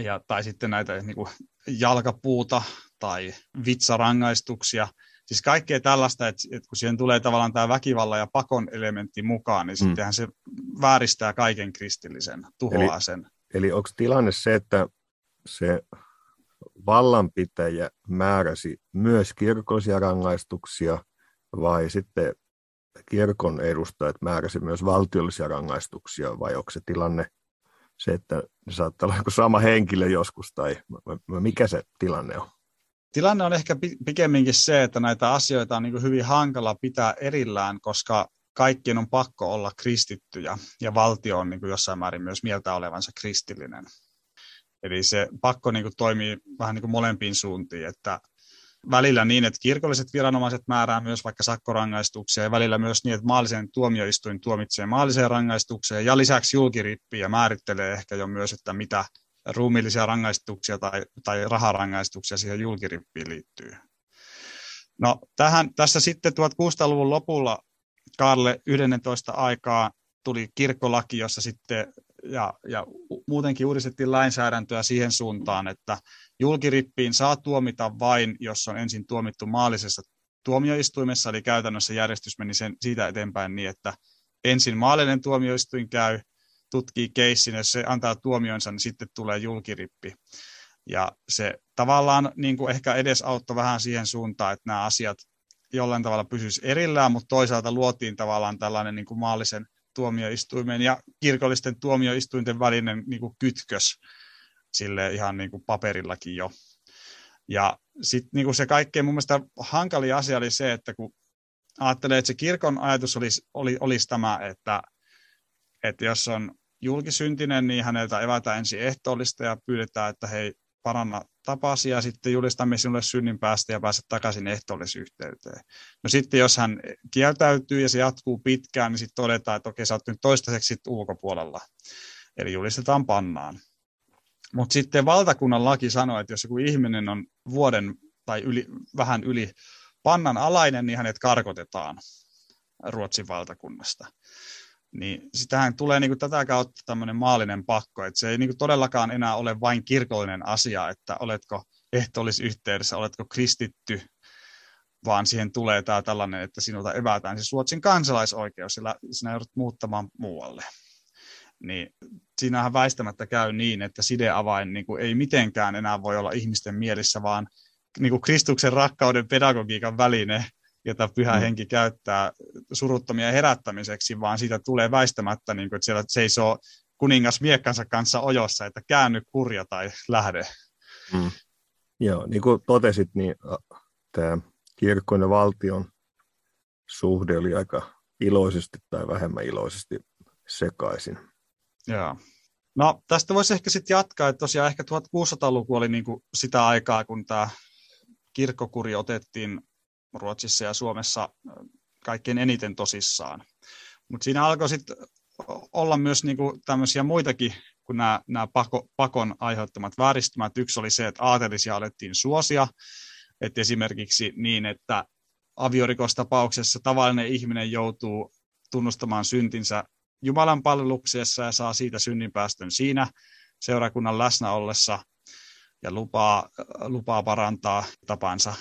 ja, tai sitten näitä niin kuin jalkapuuta tai vitsarangaistuksia. Siis kaikkea tällaista, että, että kun siihen tulee tavallaan tämä väkivallan ja pakon elementti mukaan, niin mm. sittenhän se vääristää kaiken kristillisen, tuhoaa eli, sen. Eli onko tilanne se, että se vallanpitäjä määräsi myös kirkollisia rangaistuksia vai sitten kirkon edustajat määräsi myös valtiollisia rangaistuksia vai onko se tilanne se, että ne saattaa olla sama henkilö joskus tai mikä se tilanne on? Tilanne on ehkä pikemminkin se, että näitä asioita on niin hyvin hankala pitää erillään, koska kaikkien on pakko olla kristittyjä ja valtio on niin jossain määrin myös mieltä olevansa kristillinen. Eli se pakko niin kuin toimii vähän niin kuin molempiin suuntiin, että välillä niin, että kirkolliset viranomaiset määrää myös vaikka sakkorangaistuksia ja välillä myös niin, että maallisen tuomioistuin tuomitsee maalliseen rangaistukseen ja lisäksi julkirippi ja määrittelee ehkä jo myös, että mitä ruumiillisia rangaistuksia tai, tai raharangaistuksia siihen julkirippiin liittyy. No tähän, tässä sitten 1600-luvun lopulla Karle 11 aikaa tuli kirkkolaki, jossa sitten ja, ja muutenkin uudistettiin lainsäädäntöä siihen suuntaan, että julkirippiin saa tuomita vain, jos on ensin tuomittu maallisessa tuomioistuimessa, eli käytännössä järjestys meni sen, siitä eteenpäin niin, että ensin maallinen tuomioistuin käy, tutkii keissin, jos se antaa tuomionsa, niin sitten tulee julkirippi. Ja se tavallaan niin kuin ehkä edesauttoi vähän siihen suuntaan, että nämä asiat jollain tavalla pysyisi erillään, mutta toisaalta luotiin tavallaan tällainen niin kuin maallisen tuomioistuimen ja kirkollisten tuomioistuinten välinen niin kuin kytkös sille ihan niin kuin paperillakin jo. Ja sitten niin se kaikkein mun mielestä hankali asia oli se, että kun ajattelee, että se kirkon ajatus olisi, oli, olisi tämä, että, että jos on julkisyntinen, niin häneltä evätään ensin ehtoollista ja pyydetään, että hei, paranna tapasi ja sitten julistamme sinulle synnin päästä ja pääset takaisin ehtoollisyhteyteen. No sitten jos hän kieltäytyy ja se jatkuu pitkään, niin sitten todetaan, että okei, sä oot nyt toistaiseksi ulkopuolella. Eli julistetaan pannaan. Mutta sitten valtakunnan laki sanoo, että jos joku ihminen on vuoden tai yli, vähän yli pannan alainen, niin hänet karkotetaan Ruotsin valtakunnasta niin sitähän tulee niin kuin tätä kautta tämmöinen maallinen pakko, että se ei niin kuin todellakaan enää ole vain kirkollinen asia, että oletko ehtoollisyhteydessä, oletko kristitty, vaan siihen tulee tämä tällainen, että sinulta evätään siis Ruotsin kansalaisoikeus, sillä sinä joudut muuttamaan muualle. Niin siinähän väistämättä käy niin, että sideavain niin kuin ei mitenkään enää voi olla ihmisten mielissä, vaan niin kuin Kristuksen rakkauden pedagogiikan väline, jota pyhä mm. henki käyttää suruttomia herättämiseksi, vaan siitä tulee väistämättä, niin kuin, että siellä seisoo kuningas miekkansa kanssa ojossa, että käänny kurja tai lähde. Mm. Joo, niin kuin totesit, niin tämä kirkon ja valtion suhde oli aika iloisesti tai vähemmän iloisesti sekaisin. Joo. No tästä voisi ehkä sitten jatkaa, että tosiaan ehkä 1600-luku oli niin kuin sitä aikaa, kun tämä kirkkokuri otettiin Ruotsissa ja Suomessa kaikkein eniten tosissaan. Mutta siinä alkoi sitten olla myös niinku tämmöisiä muitakin kuin nämä, nämä pako, pakon aiheuttamat vääristymät. Yksi oli se, että aatelisia alettiin suosia, että esimerkiksi niin, että aviorikostapauksessa tavallinen ihminen joutuu tunnustamaan syntinsä Jumalan palveluksessa ja saa siitä synninpäästön siinä seurakunnan läsnä ollessa ja lupaa, lupaa parantaa tapansa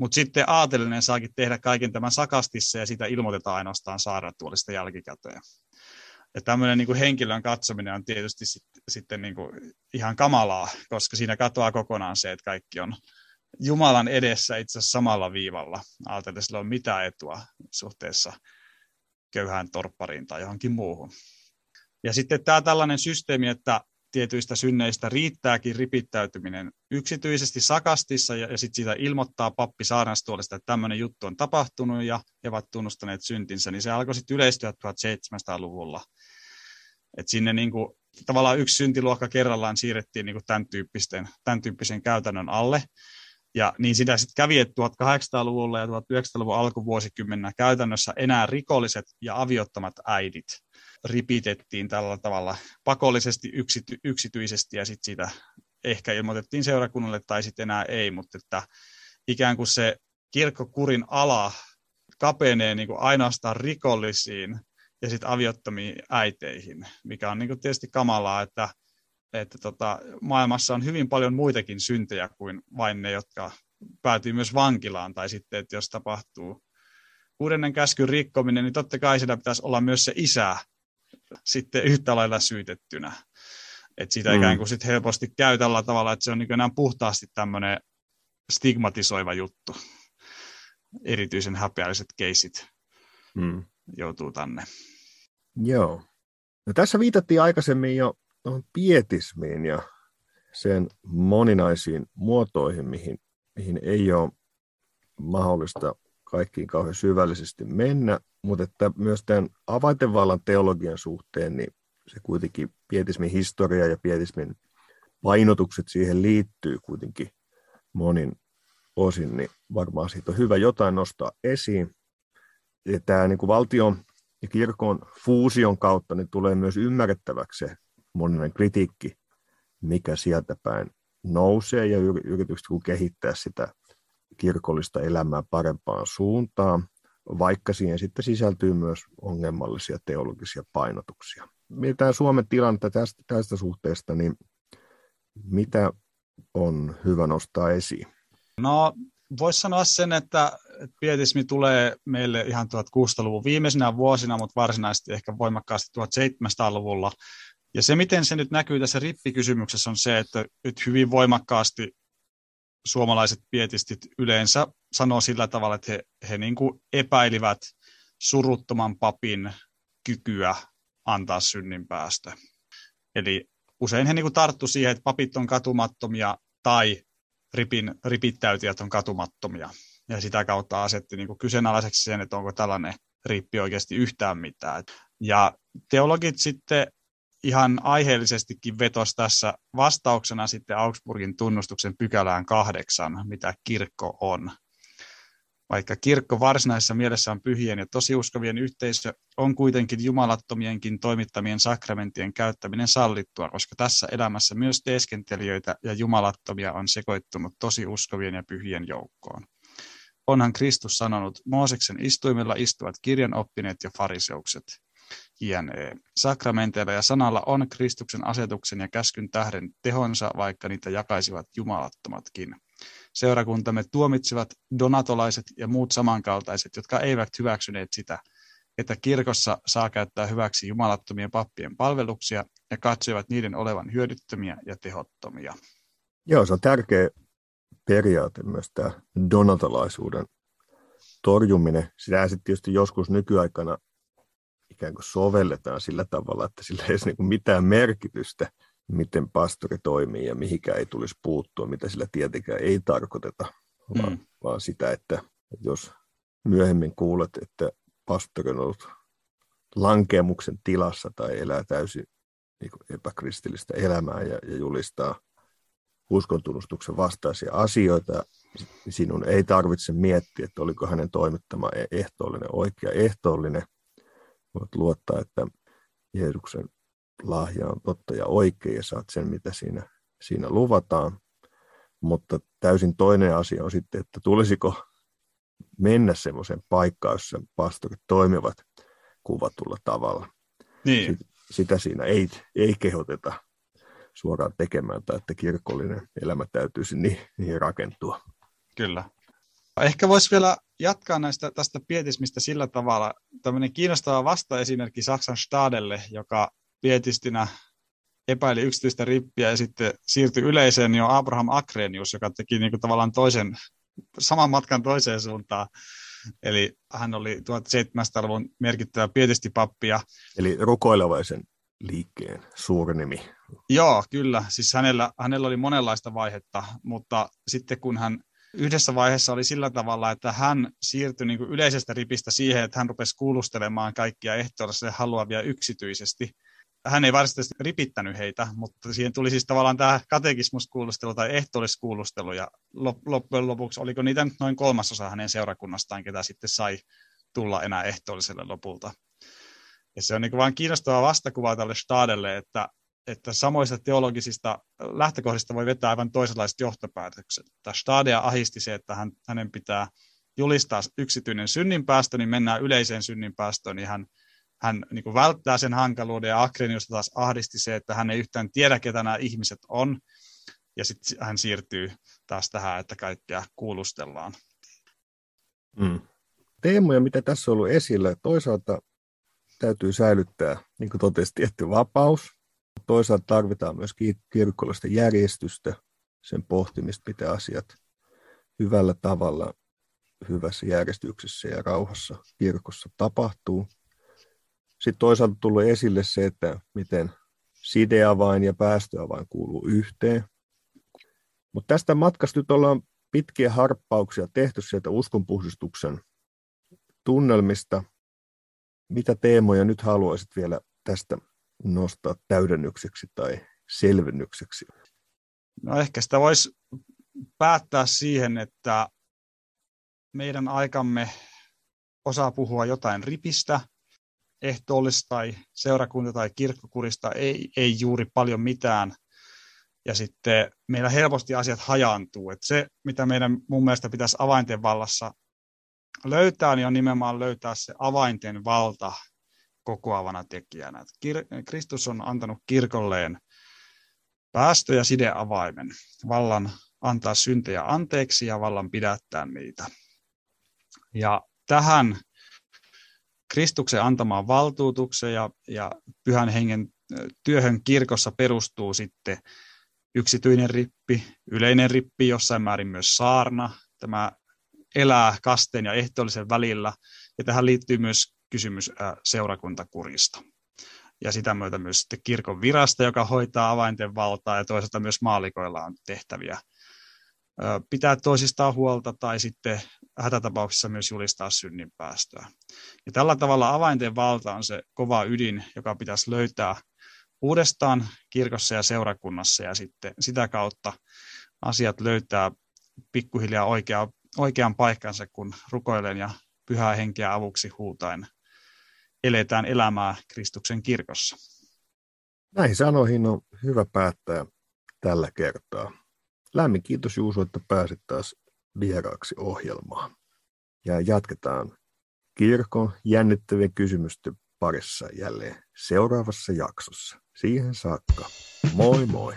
mutta sitten aatelinen saakin tehdä kaiken tämän sakastissa ja sitä ilmoitetaan ainoastaan saaratuolista jälkikäteen. Ja tämmöinen niin henkilön katsominen on tietysti sit, sitten niin ihan kamalaa, koska siinä katoaa kokonaan se, että kaikki on Jumalan edessä itse asiassa samalla viivalla. Ajatellen, sillä on mitään etua suhteessa köyhään torppariin tai johonkin muuhun. Ja sitten tämä tällainen systeemi, että tietyistä synneistä riittääkin ripittäytyminen yksityisesti sakastissa ja, ja sitten siitä ilmoittaa pappi saarnastuolesta, että tämmöinen juttu on tapahtunut ja he ovat tunnustaneet syntinsä, niin se alkoi sitten yleistyä 1700-luvulla. Et sinne niin kuin, tavallaan yksi syntiluokka kerrallaan siirrettiin niin kuin tämän, tyyppisten, tämän tyyppisen käytännön alle. Ja niin sitä sitten kävi, että 1800-luvulla ja 1900-luvun alkuvuosikymmenä käytännössä enää rikolliset ja aviottomat äidit ripitettiin tällä tavalla pakollisesti yksity, yksityisesti ja sitten siitä ehkä ilmoitettiin seurakunnalle tai sitten enää ei, mutta että ikään kuin se kirkkokurin ala kapenee niin kuin ainoastaan rikollisiin ja sitten aviottomiin äiteihin, mikä on niin kuin tietysti kamalaa, että, että tota, maailmassa on hyvin paljon muitakin syntejä kuin vain ne, jotka päätyy myös vankilaan, tai sitten, että jos tapahtuu kuudennen käskyn rikkominen, niin totta kai siinä pitäisi olla myös se isä, sitten yhtä lailla syytettynä. Että sitä mm. ikään kuin sit helposti käy tällä tavalla, että se on niin enää puhtaasti tämmöinen stigmatisoiva juttu. Erityisen häpeälliset keisit mm. joutuu tänne. Joo. No tässä viitattiin aikaisemmin jo tuohon pietismiin ja sen moninaisiin muotoihin, mihin, mihin ei ole mahdollista kaikkiin kauhean syvällisesti mennä, mutta että myös tämän avaintenvallan teologian suhteen, niin se kuitenkin pietismin historia ja pietismin painotukset siihen liittyy kuitenkin monin osin, niin varmaan siitä on hyvä jotain nostaa esiin. Ja tämä niin kuin valtion ja kirkon fuusion kautta niin tulee myös ymmärrettäväksi se moninen kritiikki, mikä sieltä päin nousee ja yritykset kehittää sitä kirkollista elämää parempaan suuntaan, vaikka siihen sitten sisältyy myös ongelmallisia teologisia painotuksia. Mietitään Suomen tilannetta tästä, tästä suhteesta, niin mitä on hyvä nostaa esiin? No, voisi sanoa sen, että pietismi tulee meille ihan 1600-luvun viimeisinä vuosina, mutta varsinaisesti ehkä voimakkaasti 1700-luvulla. Ja se, miten se nyt näkyy tässä rippikysymyksessä, on se, että nyt hyvin voimakkaasti suomalaiset pietistit yleensä sanoo sillä tavalla, että he, he niin kuin epäilivät suruttoman papin kykyä antaa synnin päästä. Eli usein he niin tarttu siihen, että papit on katumattomia tai ripin, ripittäytijät on katumattomia. Ja sitä kautta asetti niin kyseenalaiseksi sen, että onko tällainen rippi oikeasti yhtään mitään. Ja teologit sitten ihan aiheellisestikin vetosi tässä vastauksena sitten Augsburgin tunnustuksen pykälään kahdeksan, mitä kirkko on. Vaikka kirkko varsinaisessa mielessä on pyhien ja tosiuskovien yhteisö, on kuitenkin jumalattomienkin toimittamien sakramentien käyttäminen sallittua, koska tässä elämässä myös teeskentelijöitä ja jumalattomia on sekoittunut tosiuskovien ja pyhien joukkoon. Onhan Kristus sanonut, Mooseksen istuimella istuvat kirjanoppineet ja fariseukset jne. Sakramenteilla ja sanalla on Kristuksen asetuksen ja käskyn tähden tehonsa, vaikka niitä jakaisivat jumalattomatkin. Seurakuntamme tuomitsivat donatolaiset ja muut samankaltaiset, jotka eivät hyväksyneet sitä, että kirkossa saa käyttää hyväksi jumalattomien pappien palveluksia ja katsoivat niiden olevan hyödyttömiä ja tehottomia. Joo, se on tärkeä periaate myös tämä donatolaisuuden torjuminen. Sitä sitten tietysti joskus nykyaikana ikään kuin sovelletaan sillä tavalla, että sillä ei ole niin mitään merkitystä, miten pastori toimii ja mihinkä ei tulisi puuttua, mitä sillä tietenkään ei tarkoiteta, vaan, mm. vaan sitä, että jos myöhemmin kuulet, että pastori on ollut lankemuksen tilassa tai elää täysin niin kuin epäkristillistä elämää ja, ja julistaa uskontunnustuksen vastaisia asioita, niin sinun ei tarvitse miettiä, että oliko hänen toimittama e-, ehtoollinen oikea ehtoollinen, voit luottaa, että Jeesuksen lahja on totta ja oikein ja saat sen, mitä siinä, siinä luvataan. Mutta täysin toinen asia on sitten, että tulisiko mennä semmoiseen paikkaan, jossa pastorit toimivat kuvatulla tavalla. Niin. Sitä siinä ei, ei kehoteta suoraan tekemään, tai että kirkollinen elämä täytyisi niin, niin rakentua. Kyllä. Ehkä voisi vielä jatkaa näistä, tästä pietismistä sillä tavalla. Tämmöinen kiinnostava vastaesimerkki Saksan Stadelle, joka pietistinä epäili yksityistä rippiä ja sitten siirtyi yleiseen, niin on Abraham Akrenius, joka teki niin kuin tavallaan toisen, saman matkan toiseen suuntaan. Eli hän oli 1700-luvun merkittävä pietistipappi. Eli rukoilevaisen liikkeen suuri Joo, kyllä. Siis hänellä, hänellä oli monenlaista vaihetta, mutta sitten kun hän yhdessä vaiheessa oli sillä tavalla, että hän siirtyi niin kuin yleisestä ripistä siihen, että hän rupesi kuulustelemaan kaikkia ehtoolliselle haluavia yksityisesti. Hän ei varsinaisesti ripittänyt heitä, mutta siihen tuli siis tavallaan tämä katekismuskuulustelu tai ehtoolliskuulustelu, ja loppujen lopuksi oliko niitä noin kolmasosa hänen seurakunnastaan, ketä sitten sai tulla enää ehtoolliselle lopulta. Ja se on niin vain kiinnostava vastakuva tälle Stadelle, että että samoista teologisista lähtökohdista voi vetää aivan toisenlaiset johtopäätökset. Tämä Stadea ahisti se, että hän, hänen pitää julistaa yksityinen synninpäästö, niin mennään yleiseen synninpäästöön, niin hän, hän niin kuin välttää sen hankaluuden, ja Akreniusta taas ahdisti se, että hän ei yhtään tiedä, ketä nämä ihmiset on, ja sitten hän siirtyy taas tähän, että kaikkea kuulustellaan. Mm. Teemoja, mitä tässä on ollut esillä, toisaalta täytyy säilyttää, niin kuin totesin, tietty vapaus, Toisaalta tarvitaan myös kirkollista järjestystä, sen pohtimista, mitä asiat hyvällä tavalla, hyvässä järjestyksessä ja rauhassa kirkossa tapahtuu. Sitten toisaalta tullut esille se, että miten sideavain ja päästöavain kuuluu yhteen. Mutta tästä matkasta nyt ollaan pitkiä harppauksia tehty sieltä uskonpuhdistuksen tunnelmista. Mitä teemoja nyt haluaisit vielä tästä nostaa täydennykseksi tai selvennykseksi? No ehkä sitä voisi päättää siihen, että meidän aikamme osaa puhua jotain ripistä, ehtoollista tai seurakunta- tai kirkkokurista, ei, ei juuri paljon mitään. ja sitten meillä helposti asiat hajaantuu. Et se, mitä meidän mun mielestä pitäisi avainten vallassa löytää, niin on nimenomaan löytää se avainten valta kokoavana tekijänä. Kir- Kristus on antanut kirkolleen päästö- ja sideavaimen, vallan antaa syntejä anteeksi ja vallan pidättää niitä. Ja tähän Kristuksen antamaan valtuutukseen ja, ja pyhän hengen työhön kirkossa perustuu sitten yksityinen rippi, yleinen rippi, jossain määrin myös saarna. Tämä elää kasteen ja ehtoollisen välillä. Ja tähän liittyy myös kysymys seurakuntakurista. Ja sitä myötä myös sitten kirkon virasta, joka hoitaa avainten valtaa ja toisaalta myös maalikoilla on tehtäviä pitää toisistaan huolta tai sitten hätätapauksessa myös julistaa synnin päästöä. Ja tällä tavalla avainten valta on se kova ydin, joka pitäisi löytää uudestaan kirkossa ja seurakunnassa ja sitten sitä kautta asiat löytää pikkuhiljaa oikea, oikean paikkansa, kun rukoilen ja pyhää henkeä avuksi huutain eletään elämää Kristuksen kirkossa. Näihin sanoihin on hyvä päättää tällä kertaa. Lämmin kiitos Juuso, että pääsit taas vieraaksi ohjelmaan. Ja jatketaan kirkon jännittävien kysymysten parissa jälleen seuraavassa jaksossa. Siihen saakka, moi moi!